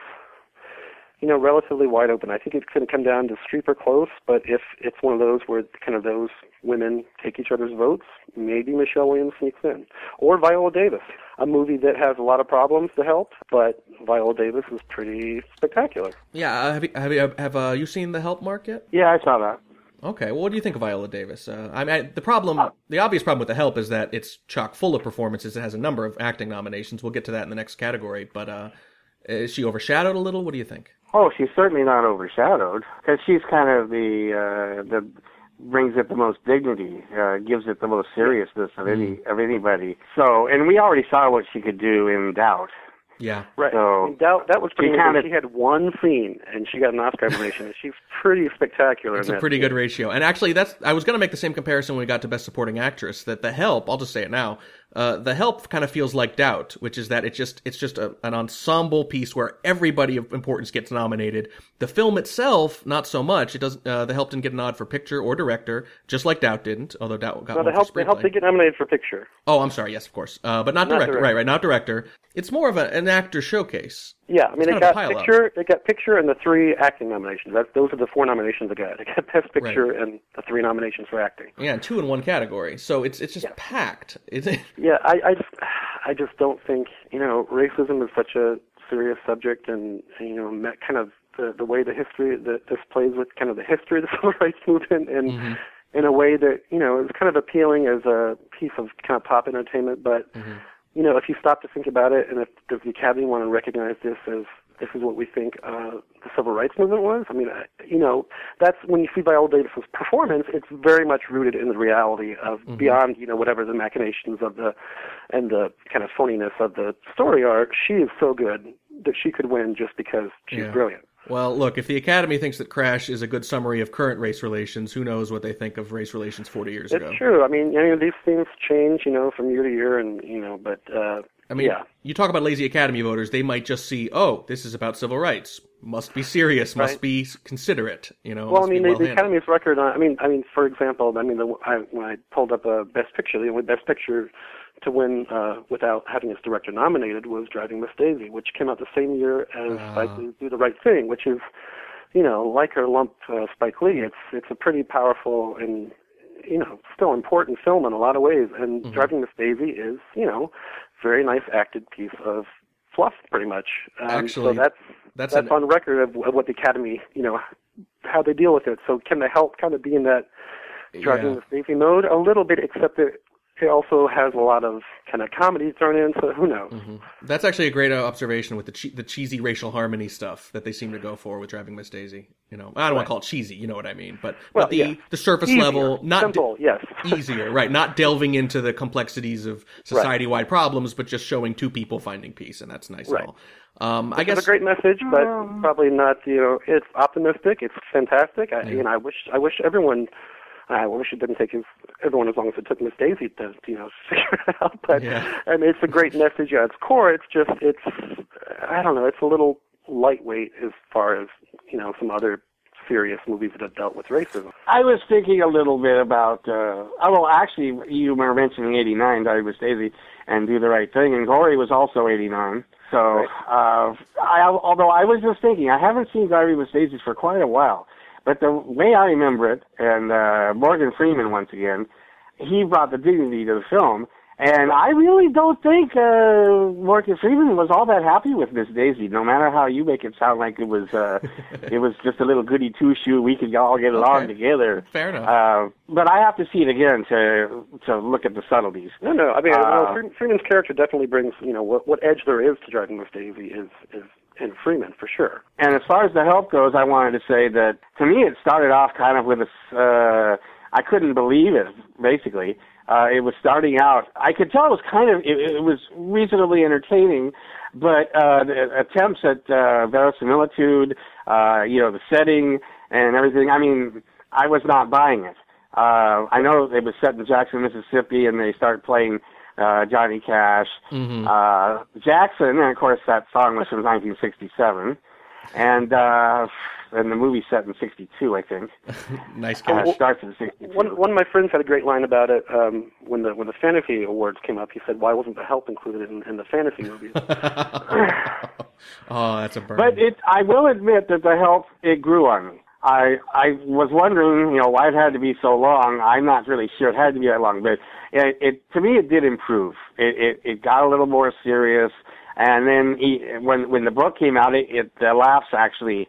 you know, relatively wide open. I think it's going to come down to Streep or Close, but if it's one of those where kind of those women take each other's votes, maybe Michelle Williams sneaks in. Or Viola Davis, a movie that has a lot of problems to help, but Viola Davis is pretty spectacular. Yeah, uh, have you, have you, have uh, you seen The Help Mark yet? Yeah, I saw that. Okay, well, what do you think of Viola Davis? Uh, I mean, I, the problem, the obvious problem with The Help is that it's chock full of performances. It has a number of acting nominations. We'll get to that in the next category. But uh, is she overshadowed a little? What do you think? Oh, she's certainly not overshadowed because she's kind of the uh, the brings it the most dignity, uh, gives it the most seriousness of any of anybody. So, and we already saw what she could do in Doubt. Yeah. Right. So, I mean, that, that was pretty she amazing. kinda- She had one scene, and she got an Oscar nomination, and [laughs] she's pretty spectacular It's in a that pretty scene. good ratio. And actually, that's I was going to make the same comparison when we got to Best Supporting Actress. That The Help, I'll just say it now. Uh, the Help kind of feels like Doubt, which is that it just it's just a, an ensemble piece where everybody of importance gets nominated. The film itself, not so much. It doesn't. Uh, the Help didn't get a nod for picture or director, just like Doubt didn't. Although Doubt got No, the help, the help did get nominated for picture. Oh, I'm sorry. Yes, of course. Uh, but not, Not director. director. Right, right. Not director. It's more of a, an actor showcase. Yeah, I mean, It's they kind of a got picture, they got picture, and the three acting nominations. That those are the four nominations they got. They got best picture and the three nominations for acting. Yeah, and two in one category. So it's it's just packed. It's, Yeah, I, I just, I just don't think you know racism is such a serious subject, and you know, kind of the the way the history that this plays with kind of the history of the [laughs] civil rights movement, and Mm-hmm. in a way that you know is kind of appealing as a piece of kind of pop entertainment, but. Mm-hmm. You know, if you stop to think about it, and if, if the Academy want to recognize this as this is what we think uh, the civil rights movement was, I mean, I, you know, that's when you see Viola Davis's performance, it's very much rooted in the reality of Mm-hmm. beyond, you know, whatever the machinations of the and the kind of phoniness of the story are. She is so good that she could win just because she's Yeah. brilliant. Well, look, if the Academy thinks that Crash is a good summary of current race relations, who knows what they think of race relations 40 years It's ago. true. I mean, you know, these things change, you know, from year to year, and you know, but uh, I mean, yeah. you talk about lazy Academy voters, they might just see, oh, this is about civil rights. Must be serious, must Right. be considerate, you know. Well, I mean, the, the. Academy's record. On, I mean, I mean, for example, I mean, the, I, when I pulled up a Best Picture, the only Best Picture to win uh, without having its director nominated was Driving Miss Daisy, which came out the same year as Ah. Spike Lee's Do the Right Thing, which is, you know, like her lump uh, Spike Lee. It's it's a pretty powerful and you know still important film in a lot of ways. And Mm-hmm. Driving Miss Daisy is, you know, very nice acted piece of fluff, pretty much. Um, Actually, so that's that's that's an- on record of, of what the Academy, you know, how they deal with it. So can they help kind of be in that driving Yeah. the safety mode a little bit, except that it also has a lot of kind of comedy thrown in. So who knows? Mm-hmm. That's actually a great uh, observation with the che- the cheesy racial harmony stuff that they seem to go for with Driving Miss Daisy. You know, I don't want to call it cheesy, you know what I mean, but Well, but the yeah. the surface Easier, level, not simple, yes. [laughs] easier, right? Not delving into the complexities of society wide problems, but just showing two people finding peace, and that's nice Right. and all. Um, I It's guess a great message, but probably not. You know, it's optimistic. It's fantastic. I, you know, I wish I wish everyone. I wish it didn't take his, everyone as long as it took Miss Daisy to you know [laughs] figure it out. But Yeah. I mean, it's a great message at its core. It's just it's I don't know. It's a little lightweight as far as you know some other serious movies that have dealt with racism. I was thinking a little bit about. Uh, oh, well, actually, you were mentioning '89, Driving Miss Daisy, and Do the Right Thing, and Glory was also '89. So, uh, I, although I was just thinking, I haven't seen Driving Miss Daisy for quite a while, but the way I remember it, and uh, Morgan Freeman once again, he brought the dignity to the film, And I really don't think uh, Morgan Freeman was all that happy with Miss Daisy. No matter how you make it sound like it was, uh, [laughs] it was just a little goody two shoe. We could all get along Okay. together. Fair enough. Uh, but I have to see it again to to look at the subtleties. No, no. I mean, Uh, no, Freeman's character definitely brings, you know, what what edge there is to driving Miss Daisy is is in Freeman for sure. And as far as the help goes, I wanted to say that to me it started off kind of with a. s- Uh, I couldn't believe it. Basically, uh, it was starting out. I could tell it was kind of. It, it was reasonably entertaining, but uh, the attempts at uh, verisimilitude, uh, you know, the setting and everything. I mean, I was not buying it. Uh, I know it was set in Jackson, Mississippi, and they started playing uh, Johnny Cash. Mm-hmm. Uh, Jackson, and of course that song was from 1967, and uh, and the movie set in '62, I think. [laughs] nice Uh, catch. it starts in '62. One one of my friends had a great line about it um, when the when the fantasy awards came up. He said, "Why wasn't the help included in, in the fantasy movies?" [laughs] [laughs] oh, that's a burn. But it, I will admit that the help it grew on me. I I was wondering, you know, why it had to be so long. I'm not really sure it had to be that long, but it, it to me it did improve. It it, it got a little more serious, and then he, when when the book came out, it, it the laughs actually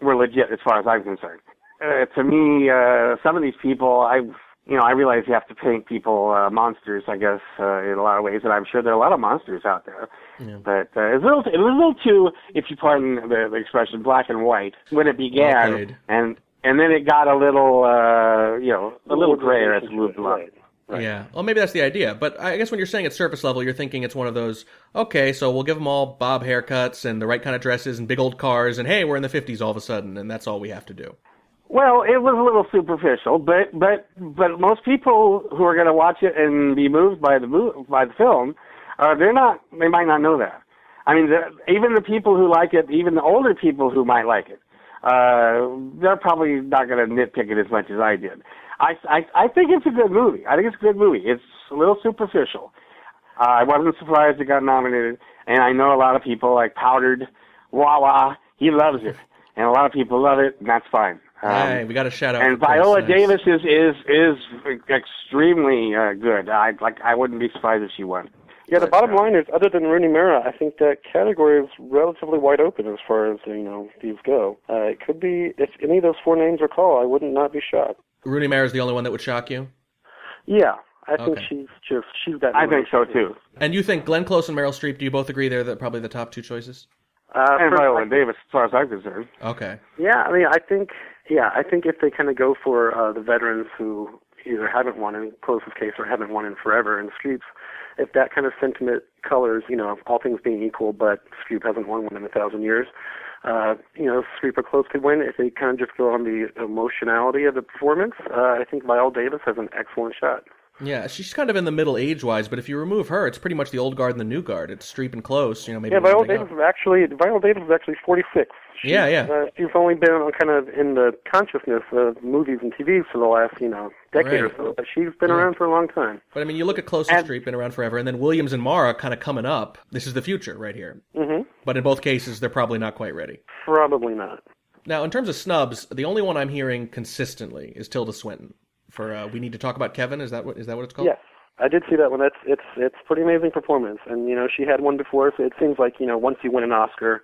were legit as far as I'm concerned. Uh, to me, uh, some of these people, I you know, I realize you have to paint people uh, monsters, I guess, uh, in a lot of ways, and I'm sure there are a lot of monsters out there. But uh, it's a little, it was a little too, if you pardon the, the expression, black and white when it began, Okayed. and and then it got a little, uh, you know, a little grayer as it moved along. Right. Yeah. Well, maybe that's the idea. But I guess when you're saying at surface level, you're thinking it's one of those, okay, so we'll give them all bob haircuts and the right kind of dresses and big old cars, and hey, we're in the 50s all of a sudden, and that's all we have to do. Well, it was a little superficial, but but but most people who are going to watch it and be moved by the mo- by the film, uh, they're not. They might not know that. I mean, the, even the people who like it, even the older people who might like it, uh, they're probably not going to nitpick it as much as I did. I, I I think it's a good movie. I think it's a good movie. It's a little superficial. Uh, I wasn't surprised it got nominated, and I know a lot of people like Powdered Wawa. He loves it, and a lot of people love it, and that's fine. Um, hey, we got a shout out. and. Viola Nice. Davis is is is extremely uh, good. I like. I wouldn't be surprised if she won. Yeah, the bottom uh, line is, other than Rooney Mara, I think that category is relatively wide open as far as you know these go. Uh, it could be if any of those four names are called, I would not be shocked. Rooney Mara is the only one that would shock you. Yeah, I think Okay. she's just she's got. I think so too. And you think Glenn Close and Meryl Streep? Do you both agree they're the, probably the top two choices? Uh, And for- Viola Davis, as far as I'm concerned. Okay. Yeah, I mean, I think, yeah, I think if they kind of go for uh, the veterans who either haven't won in Close's case or haven't won in forever in Streep's, if that kind of sentiment colors, you know, all things being equal, but Streep hasn't won one in a thousand years, uh, you know, Streep or Close could win. If they kind of just go on the emotionality of the performance, uh, I think Viola Davis has an excellent shot. Yeah, she's kind of in the middle age wise, but if you remove her, it's pretty much the old guard and the new guard. It's Streep and Close. You know, maybe yeah, Viola Davis up. is actually Viola Davis is actually 46. She's, Yeah, yeah. Uh, she's only been kind of in the consciousness of movies and TV for the last, you know, decade Right. or so. But she's been Yeah. around for a long time. But I mean, you look at Close and Streep, been around forever, and then Williams and Mara kind of coming up. This is the future right here. hmm But in both cases, they're probably not quite ready. Probably not. Now, in terms of snubs, the only one I'm hearing consistently is Tilda Swinton. For uh, we need to talk about Kevin. Is that what is that what it's called? Yes, I did see that one. That's it's it's pretty amazing performance, and you know she had one before, so it seems like you know once you win an Oscar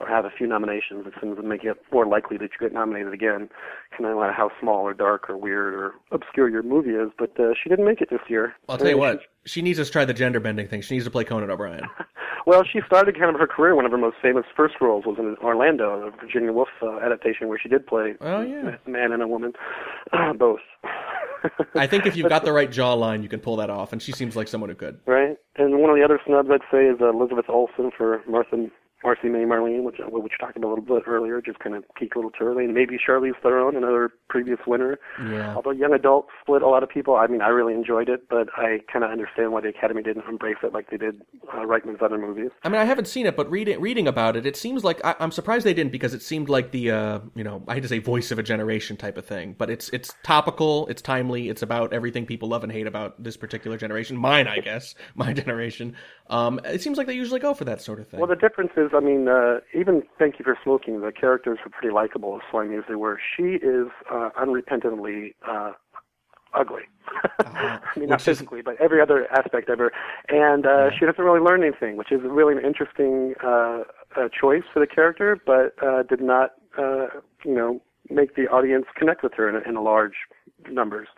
or have a few nominations, it seems to make it more likely that you get nominated again. Kind of matter how small or dark or weird or obscure your movie is, but uh, she didn't make it this year. I'll tell you Uh, what. She needs to try the gender bending thing. She needs to play Conan O'Brien. [laughs] Well, she started kind of her career. One of her most famous first roles was in Orlando, a Virginia Woolf uh, adaptation where she did play Oh yeah. a man and a woman, [clears throat] both. [laughs] I think if you've got the right jawline, you can pull that off, and she seems like someone who could. right. And one of the other snubs I'd say is uh, Elizabeth Olsen for Martha Marcy May Marlene, which uh, which we talked about a little bit earlier, just kind of peaked a little too early. And maybe Charlize Theron, another previous winner. Yeah. Although young adult split a lot of people. I mean, I really enjoyed it, but I kind of understand why the Academy didn't embrace it like they did uh, Reitman's other movies. I mean, I haven't seen it, but reading reading about it, it seems like I, I'm surprised they didn't because it seemed like the uh, you know I hate to say voice of a generation type of thing, but it's it's topical, it's timely, it's about everything people love and hate about this particular generation, mine I guess, [laughs] my generation. Um, it seems like they usually go for that sort of thing. Well, the difference is, I mean, uh, even Thank You for Smoking, the characters were pretty likable, as slimy as they were. She is uh, unrepentantly uh, ugly. [laughs] I mean, not physically, but every other aspect of her. And uh, she doesn't really learn anything, which is really an interesting uh, uh, choice for the character, but uh, did not, uh, you know, make the audience connect with her in, in a large numbers.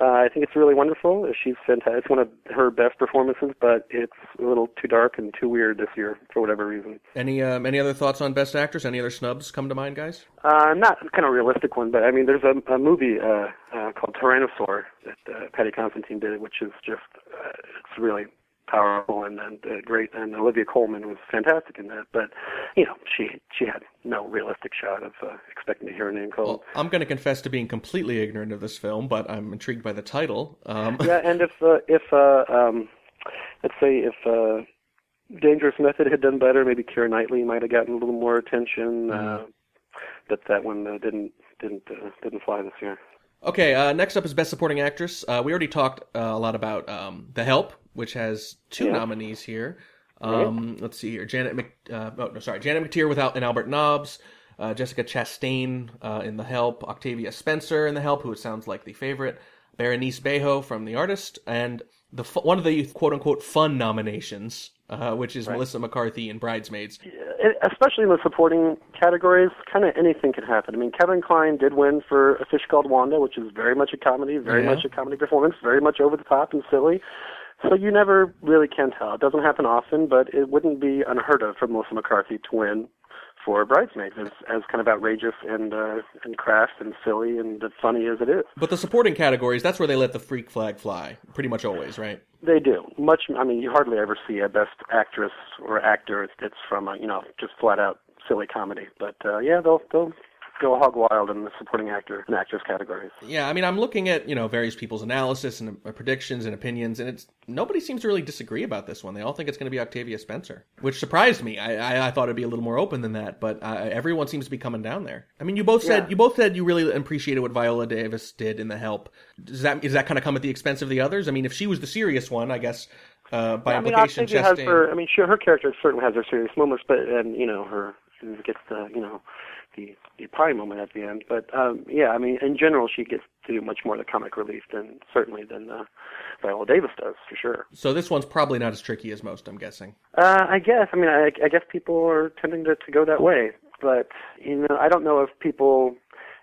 Uh, I think it's really wonderful. She's fantastic. It's one of her best performances, but it's a little too dark and too weird this year for whatever reason. Any um, any other thoughts on Best Actress? Any other snubs come to mind, guys? Uh, not kind of realistic one, but I mean, there's a, a movie uh, uh, called Tyrannosaur that uh, Paddy Considine did, which is just uh, it's really powerful and, and uh, great. And Olivia Colman was fantastic in that. But you know, she she had no realistic shot of uh, expecting to hear her name called. Well, I'm going to confess to being completely ignorant of this film, but I'm intrigued by the title. Um, yeah, and if uh, if uh, um, let's say if uh, Dangerous Method had done better, maybe Keira Knightley might have gotten a little more attention. Mm-hmm. Uh, but that one uh, didn't didn't uh, didn't fly this year. Okay, uh, next up is Best Supporting Actress. Uh, we already talked uh, a lot about um, The Help, which has two Yeah. nominees here. Um, Let's see here: Janet Mc, uh, oh no, sorry, Janet McTeer without and Albert Nobbs, uh, Jessica Chastain uh, in The Help, Octavia Spencer in The Help, who it sounds like the favorite, Berenice Bejo from The Artist, and the one of the quote unquote fun nominations, uh, which is Melissa McCarthy in Bridesmaids. especially in the supporting categories, kind of anything can happen. I mean, Kevin Kline did win for A Fish Called Wanda, which is very much a comedy, very Yeah. much a comedy performance, very much over the top and silly. So you never really can tell. It doesn't happen often, but it wouldn't be unheard of for Melissa McCarthy to win for Bridesmaids, as, as kind of outrageous and uh, and crass and silly and funny as it is. But the supporting categories, that's where they let the freak flag fly, pretty much always, right? They do much. I mean, you hardly ever see a best actress or actor that's from a you know just flat out silly comedy. But uh, yeah, they'll they'll go hog wild in the supporting actor and actress categories. Yeah, I mean, I'm looking at you know various people's analysis and uh, predictions and opinions, and it's nobody seems to really disagree about this one. They all think it's going to be Octavia Spencer, which surprised me. I, I, I thought it'd be a little more open than that, but uh, everyone seems to be coming down there. I mean, you both said Yeah. you both said you really appreciated what Viola Davis did in The Help. Does that is that kind of come at the expense of the others? I mean, if she was the serious one, I guess uh, by I mean, implication, Octavia has her. I mean, she, her character certainly has her serious moments, but and you know her gets the you know the pie moment at the end. But um yeah, I mean, in general, she gets to do much more of the comic relief than certainly than uh, Viola Davis does for sure. So this one's probably not as tricky as most. I'm guessing. Uh, I guess. I mean, I, I guess people are tending to, to go that way, but you know, I don't know if people.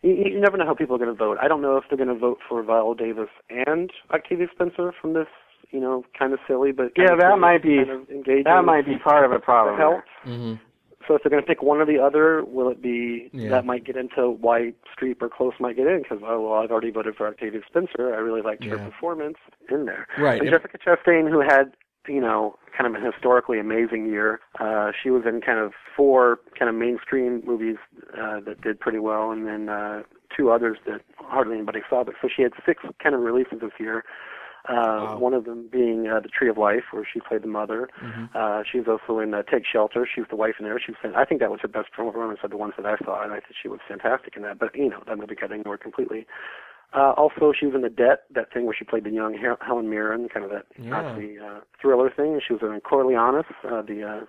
You, you never know how people are going to vote. I don't know if they're going to vote for Viola Davis and Octavia Spencer from this, you know, kind of silly but Yeah, that might be- kind of That might be part of a problem. The help. hmm So if they're going to pick one or the other, will it be Yeah. that might get into why Streep or Close might get in? Because oh well, I've already voted for Octavia Spencer. I really liked her performance in there. Right. And Jessica Chastain, who had you know kind of a historically amazing year, uh, she was in kind of four kind of mainstream movies uh, that did pretty well, and then uh, two others that hardly anybody saw. But so she had six kind of releases this year. Uh, Wow. One of them being uh, The Tree of Life, where she played the mother. Uh, she was also in uh, Take Shelter. She was the wife in there. She was, I think that was her best performance of the ones that I saw, and I think she was fantastic in that. But you know, that movie got ignored completely. Uh, also, she was in The Debt, that thing where she played the young Hel- Helen Mirren, kind of that Yeah. Nazi uh, thriller thing. She was in Coriolanus, uh, the uh,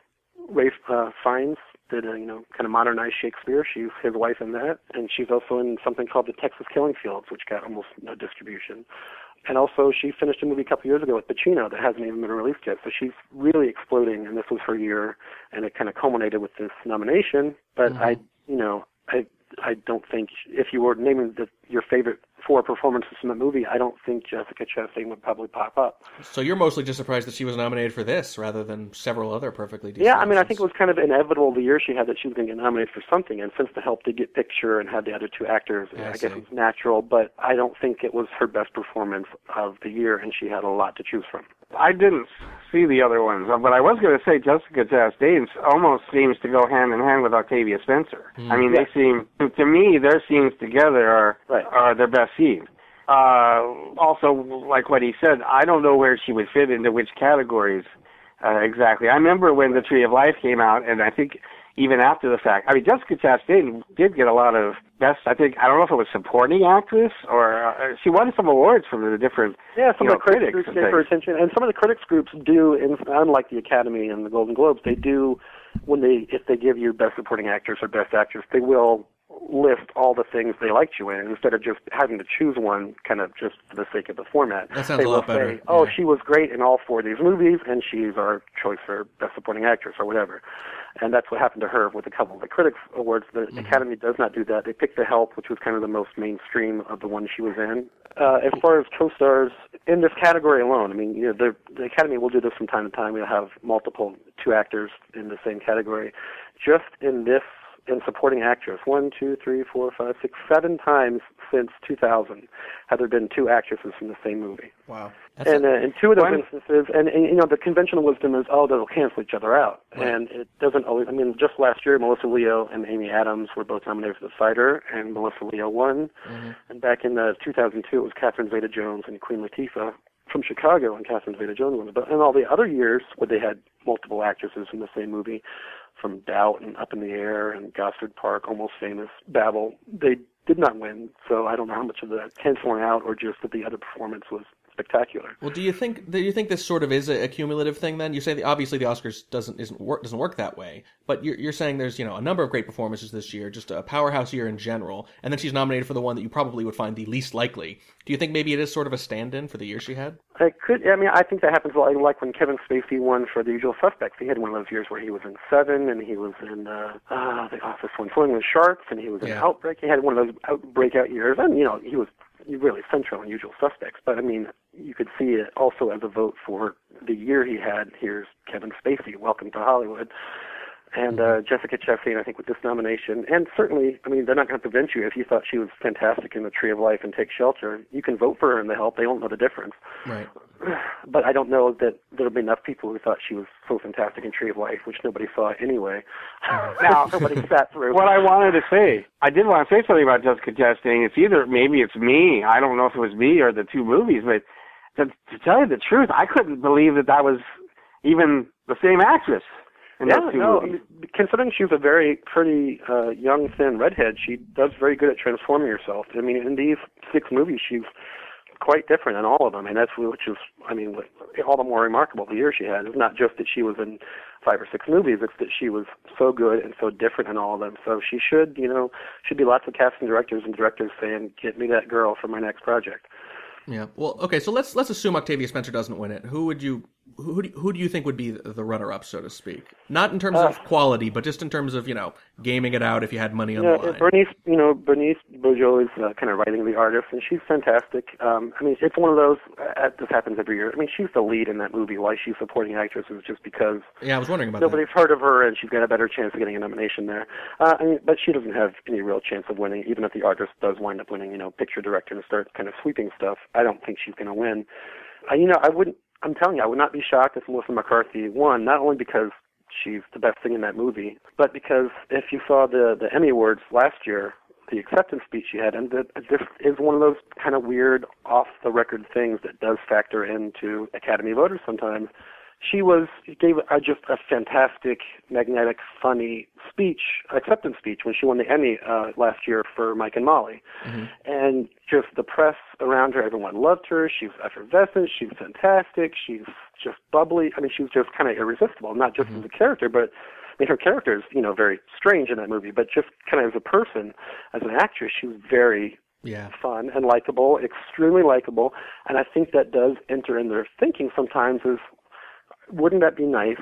Ralph uh, Fiennes did a uh, you know kind of modernized Shakespeare. She's his wife in that, and she's also in something called The Texas Killing Fields, which got almost no distribution. And also, she finished a movie a couple years ago with Pacino that hasn't even been released yet. So she's really exploding, and this was her year, and it kind of culminated with this nomination. But mm-hmm. I, you know, I, I don't think if you were naming the, your favorite four performances in the movie, I don't think Jessica Chastain would probably pop up. So you're mostly just surprised that she was nominated for this rather than several other perfectly decent. Yeah, I mean, I think it was kind of inevitable the year she had that she was going to get nominated for something, and since the help did get picture and had the other two actors, I I, guess see. it was natural. But I don't think it was her best performance of the year, and she had a lot to choose from. I didn't see the other ones, uh, but I was going to say Jessica Chastain almost seems to go hand in hand with Octavia Spencer. I mean, they seem to me their scenes together are Right. are their best Uh, also, like what he said, I don't know where she would fit into which categories uh, exactly. I remember when The Tree of Life came out, and I think even after the fact, I mean, Jessica Chastain did get a lot of best. I think I don't know if it was supporting actress or uh, she won some awards from the different Yeah, some of know, the critics, critics gave her attention, and some of the critics groups do, in, unlike the Academy and the Golden Globes, they do when they if they give you best supporting actress or best actress, they will list all the things they liked you in instead of just having to choose one kind of just for the sake of the format. That sounds they a lot better, Say, oh, yeah. she was great in all four of these movies, and she's our choice for best supporting actress or whatever. And that's what happened to her with a couple of the critics awards. The Mm-hmm. Academy does not do that. They picked The Help, which was kind of the most mainstream of the ones she was in. Uh, as far as co-stars in this category alone, I mean, you know, the, the Academy will do this from time to time. We'll have multiple two actors in the same category. Just in this, in supporting actress, one, two, three, four, five, six, seven times since 2000 have there been two actresses from the same movie. Wow. and uh, in two of those One- instances, and, and you know, the conventional wisdom is, oh, they'll cancel each other out, Right. and it doesn't always. I mean, just last year, Melissa Leo and Amy Adams were both nominated for The Fighter, and Melissa Leo won. Mm-hmm. And back in uh, 2002, it was Catherine Zeta-Jones and Queen Latifah from Chicago, and Catherine Zeta-Jones won. But in all the other years where they had multiple actresses in the same movie, from Doubt and Up in the Air and Gosford Park, Almost Famous, Babel, they did not win. So I don't know how much of that canceling out or just that the other performance was spectacular. Well, do you think do you think this sort of is a, cumulative thing? Then you say that obviously the Oscars doesn't isn't work doesn't work that way, but you're you're saying there's you know a number of great performances this year, just a powerhouse year in general, and then she's nominated for the one that you probably would find the least likely. Do you think maybe it is sort of a stand-in for the year she had? It could. I mean, I think that happens a lot. Like when Kevin Spacey won for The Usual Suspects, he had one of those years where he was in Seven, and he was in uh, uh, The Office when Swimming with Sharks, and he was in Yeah. Outbreak. He had one of those out breakout years, and you know, he was really central in Usual Suspects. But I mean, you could see it also as a vote for the year he had. Here's Kevin Spacey. Welcome to Hollywood. And uh, Jessica Chastain, I think, with this nomination, and certainly, I mean, they're not going to prevent you if you thought she was fantastic in The Tree of Life and Take Shelter. You can vote for her in The Help; they won't know the difference Right. [sighs] but I don't know that there'll be enough people who thought she was so fantastic in Tree of Life, which nobody saw anyway. [laughs] Now, nobody sat through. What I wanted to say, I did want to say something about Jessica Chastain. It's either maybe it's me. I don't know if it was me or the two movies, but to, to tell you the truth, I couldn't believe that that was even the same actress in yeah, no, I movies. mean, considering she's a very pretty uh, young, thin redhead, she does very good at transforming herself. I mean, in these six movies, she's quite different in all of them, and that's which is, I mean, what, all the more remarkable the year she had. It's not just that she was in five or six movies; it's that she was so good and so different in all of them. So she should, you know, should be lots of casting directors and directors saying, "Get me that girl for my next project." Yeah. Well, okay. So let's let's assume Octavia Spencer doesn't win it. Who would you who who do, who do you think would be the the runner-up, so to speak? Not in terms of quality, but just in terms of you know gaming it out if you had money on Yeah, the line. Berenice, you know, Berenice Bejo is uh, kind of writing the artist, and she's fantastic. Um, I mean, it's one of those. Uh, this happens every year. I mean, she's the lead in that movie. Why she's supporting actress is just because Yeah, I was wondering about nobody's heard of her, and she's got a better chance of getting a nomination there. Uh, I mean, but she doesn't have any real chance of winning, even if the artist does wind up winning. You know, picture director and start kind of sweeping stuff. I don't think she's going to win. Uh, you know, I wouldn't. I'm telling you, I would not be shocked if Melissa McCarthy won. Not only because she's the best thing in that movie, but because if you saw the the Emmy Awards last year, the acceptance speech she had, and that this is one of those kind of weird, off the record things that does factor into Academy voters sometimes. She was gave a, just a fantastic, magnetic, funny speech, acceptance speech when she won the Emmy uh, last year for Mike and Molly, and just the press around her, everyone loved her. She was effervescent. She was fantastic. She's just bubbly. I mean, she was just kind of irresistible, not just as a character, but I mean, her character is you know very strange in that movie, but just kind of as a person, as an actress, she was very Yeah. fun and likable, extremely likable, and I think that does enter in their thinking sometimes is, wouldn't that be nice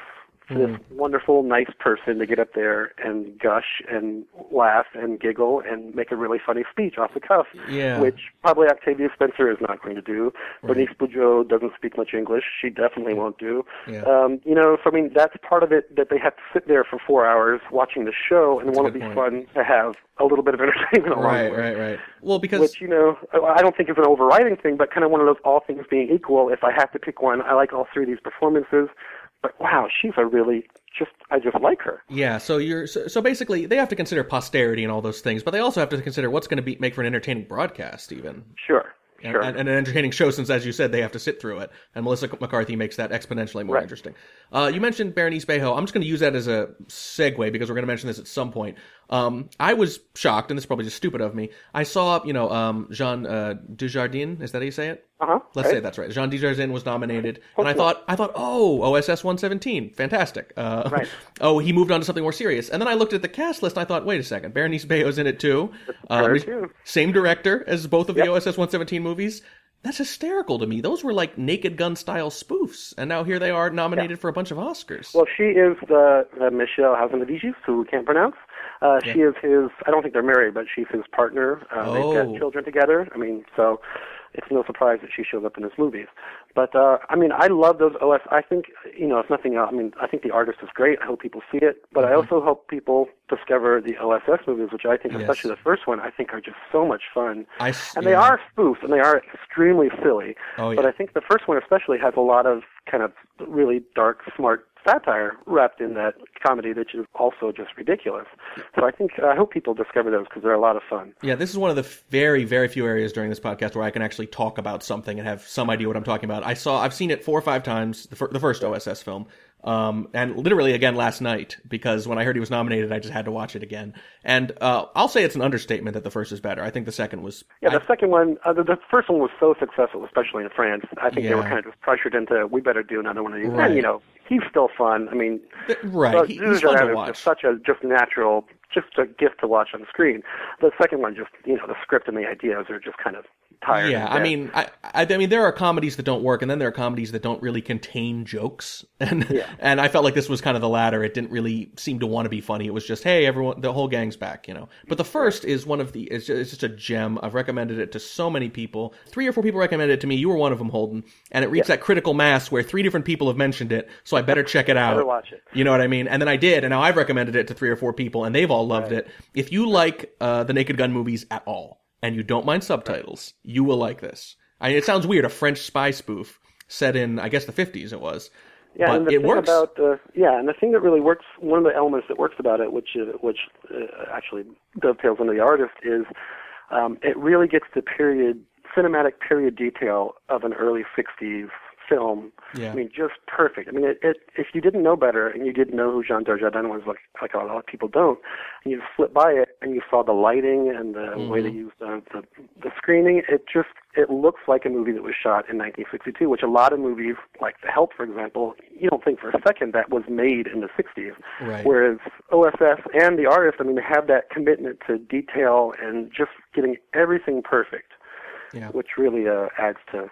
this wonderful, nice person to get up there and gush and laugh and giggle and make a really funny speech off the cuff, Yeah. which probably Octavia Spencer is not going to do. Berenice Bejo doesn't speak much English; she definitely won't do. Yeah. Um, you know, so I mean, that's part of it that they have to sit there for four hours watching the show, and want to be point. fun to have a little bit of entertainment along Right, right, right. Well, because which you know I don't think is an overriding thing, but kind of one of those all things being equal. If I have to pick one, I like all three of these performances. But wow, she's a really just I just like her. Yeah, so you're so, so basically they have to consider posterity and all those things, but they also have to consider what's going to be make for an entertaining broadcast, even Sure, and, sure. and, and an entertaining show. Since, as you said, they have to sit through it, and Melissa McCarthy makes that exponentially more Right. interesting. Uh, you mentioned Berenice Bejo. I'm just going to use that as a segue because we're going to mention this at some point. Um, I was shocked, and this is probably just stupid of me. I saw, you know, um, Jean uh, Dujardin. Is that how you say it? Uh huh. Let's say that's right. Jean Dujardin was nominated, and I thought, I thought, oh, OSS 117, fantastic. Uh, Right. [laughs] oh, he moved on to something more serious, and then I looked at the cast list, and I thought, wait a second, Berenice Bejo's in it too. Um, too. Same director as both of Yep. the OSS 117 movies. That's hysterical to me. Those were like Naked Gun style spoofs, and now here they are nominated for a bunch of Oscars. Well, she is the uh, Michel Hazanavicius, who we can't pronounce. Uh, She is his. I don't think they're married, but she's his partner. Uh, They've Oh. got children together. I mean, so it's no surprise that she shows up in his movies. But uh, I mean, I love those OS. I think you know, if nothing else, I mean, I think the artist is great. I hope people see it, but I also hope people discover the OSS movies, which I think, Yes. especially the first one, I think are just so much fun. I and they are spoofs, and they are extremely silly. Oh, But. I think the first one especially has a lot of kind of really dark, smart satire wrapped in that comedy, that is also just ridiculous. So I think I hope people discover those because they're a lot of fun. Yeah, this is one of the very, very few areas during this podcast where I can actually talk about something and have some idea what I'm talking about. I saw, I've seen it four or five times, the, fir- the first OSS film, um, and literally again last night because when I heard he was nominated, I just had to watch it again. And uh, I'll say it's an understatement that the first is better. I think the second was. Yeah, I- the second one, uh, the, the first one was so successful, especially in France. I think they were kind of just pressured into, we better do another one of these. Right. And you know, he's still fun. I mean, uh, right, so he- he's fun to watch. just such a just natural, just a gift to watch on screen. The second one, just you know, the script and the ideas are just kind of tired. Yeah, I mean, I, I, I mean, there are comedies that don't work, and then there are comedies that don't really contain jokes, [laughs] and Yeah. and I felt like this was kind of the latter. It didn't really seem to want to be funny. It was just, hey, everyone, the whole gang's back, you know. But the first is one of the, it's just, it's just a gem. I've recommended it to so many people. Three or four people recommended it to me. You were one of them, Holden, and it reached that critical mass where three different people have mentioned it. So I better check it out. Better watch it. You know what I mean? And then I did, and now I've recommended it to three or four people, and they've all loved it. If you like uh, the Naked Gun movies at all, and you don't mind subtitles, you will like this. I mean, it sounds weird, a French spy spoof set in, I guess, the 50s it was. Yeah, but and the it thing works. about uh, yeah, and the thing that really works, one of the elements that works about it, which uh, which uh, actually dovetails into the artist, is um, it really gets the period cinematic period detail of an early '60s film. Yeah. I mean, just perfect. I mean, it, it, if you didn't know better and you didn't know who Jean Dujardin was, like like a lot of people don't, and you flip by it and you saw the lighting and the way Mm-hmm. they used the, the the screening, it just it looks like a movie that was shot in 1962, which a lot of movies, like The Help, for example, you don't think for a second that was made in the 60s. Right. Whereas OSS and the artist, I mean, they have that commitment to detail and just getting everything perfect, Yeah. which really uh, adds to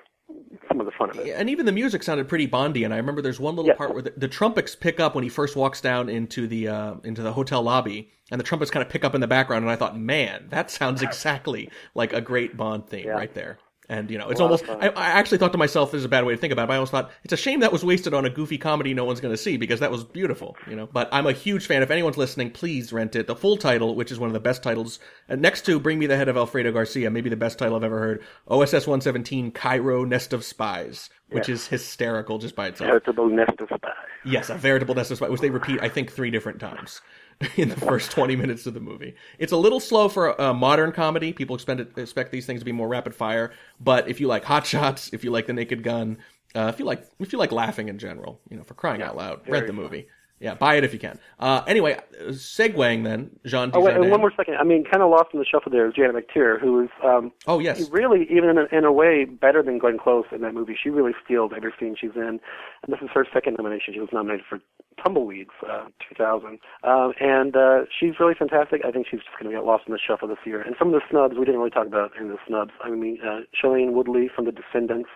some of the fun of it. and even the music sounded pretty Bondy. And I remember there's one little Yeah. part where the, the trumpets pick up when he first walks down into the uh, into the hotel lobby, and the trumpets kind of pick up in the background. And I thought, man, that sounds exactly like a great Bond theme Yeah. right there. And you know, it's almost. I, I actually thought to myself, "This is a bad way to think about it." But I almost thought it's a shame that was wasted on a goofy comedy no one's going to see because that was beautiful, you know. But I'm a huge fan. If anyone's listening, please rent it. The full title, which is one of the best titles, uh, next to "Bring Me the Head of Alfredo Garcia," maybe the best title I've ever heard. OSS 117, Cairo Nest of Spies, which is hysterical just by itself. Veritable nest of spies. Yes, a veritable nest of spies, which they repeat, I think, three different times [laughs] in the first 20 minutes of the movie. It's a little slow for a, a modern comedy. People expect, it, expect these things to be more rapid fire. But if you like Hot Shots, if you like The Naked Gun, uh, if you like if you like laughing in general, you know, for crying out loud, rent the movie. Yeah, buy it if you can. Uh, anyway, uh, segueing then, Jean Oh, wait, and one more second. I mean, kind of lost in the shuffle there is Janet McTeer, who is um, Oh, yes. really, even in a, in a way, better than Glenn Close in that movie. She really steals every scene she's in, and this is her second nomination. She was nominated for Tumbleweeds, uh, 2000, um, and uh, she's really fantastic. I think she's just going to get lost in the shuffle this year. And some of the snubs we didn't really talk about in the snubs. I mean, uh, Shailene Woodley from The Descendants.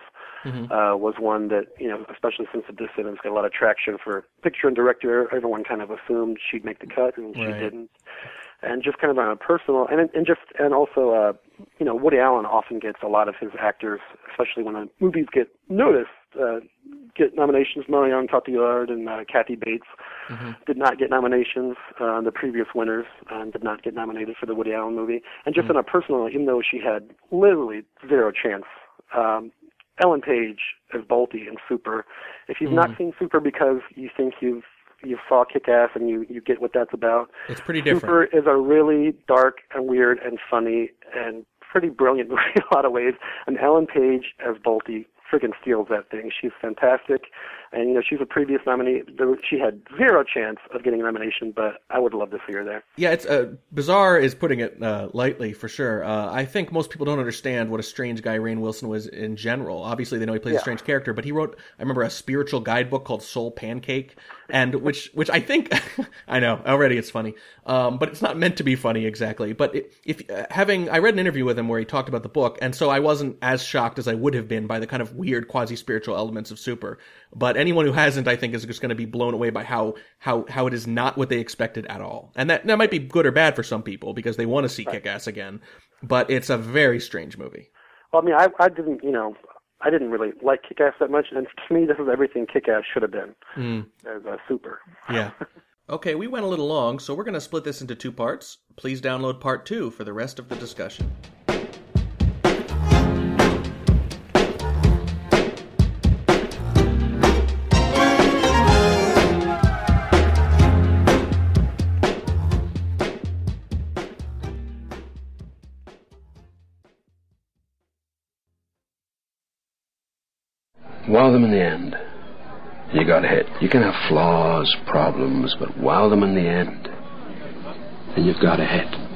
Uh, was one that you know, especially since the Descendants got a lot of traction for picture and director. Everyone kind of assumed she'd make the cut, and she didn't. And just kind of on a personal and and just and also uh you know Woody Allen often gets a lot of his actors especially when the movies get noticed uh get nominations. Marion Cotillard and uh, Kathy Bates did not get nominations uh, the previous winners and did not get nominated for the Woody Allen movie. And just on a personal even though she had literally zero chance um Ellen Page as Boltie in Super if you've not mm. seen Super because you think you've you saw Kick Ass and you you get what that's about It's pretty different. Super is a really dark and weird and funny and pretty brilliant [laughs] movie in a lot of ways. And Ellen Page as Boltie freaking steals that thing. She's fantastic. And you know, she's a previous nominee. She had zero chance of getting a nomination, but I would love to see her there. Yeah, it's uh, bizarre is putting it uh, lightly for sure. Uh, I think most people don't understand what a strange guy Rainn Wilson was in general. Obviously, they know he plays Yeah. a strange character, but he wrote I remember a spiritual guidebook called Soul Pancake, and which which I think [laughs] I know already it's funny, um, but it's not meant to be funny exactly. But it, if uh, having I read an interview with him where he talked about the book, and so I wasn't as shocked as I would have been by the kind of weird quasi spiritual elements of Super. But anyone who hasn't, I think, is just going to be blown away by how how how it is not what they expected at all, and that that might be good or bad for some people because they want to see Kick Ass again. But it's a very strange movie. Well, I mean, I, I didn't, you know, I didn't really like Kick-Ass that much, and to me, this is everything Kick-Ass should have been Mm. as a super. Yeah. [laughs] Okay, we went a little long, so we're going to split this into two parts. Please download part two for the rest of the discussion. Them in the end. You got hit. You can have flaws, problems, but wow them in the end. And you've got a hit.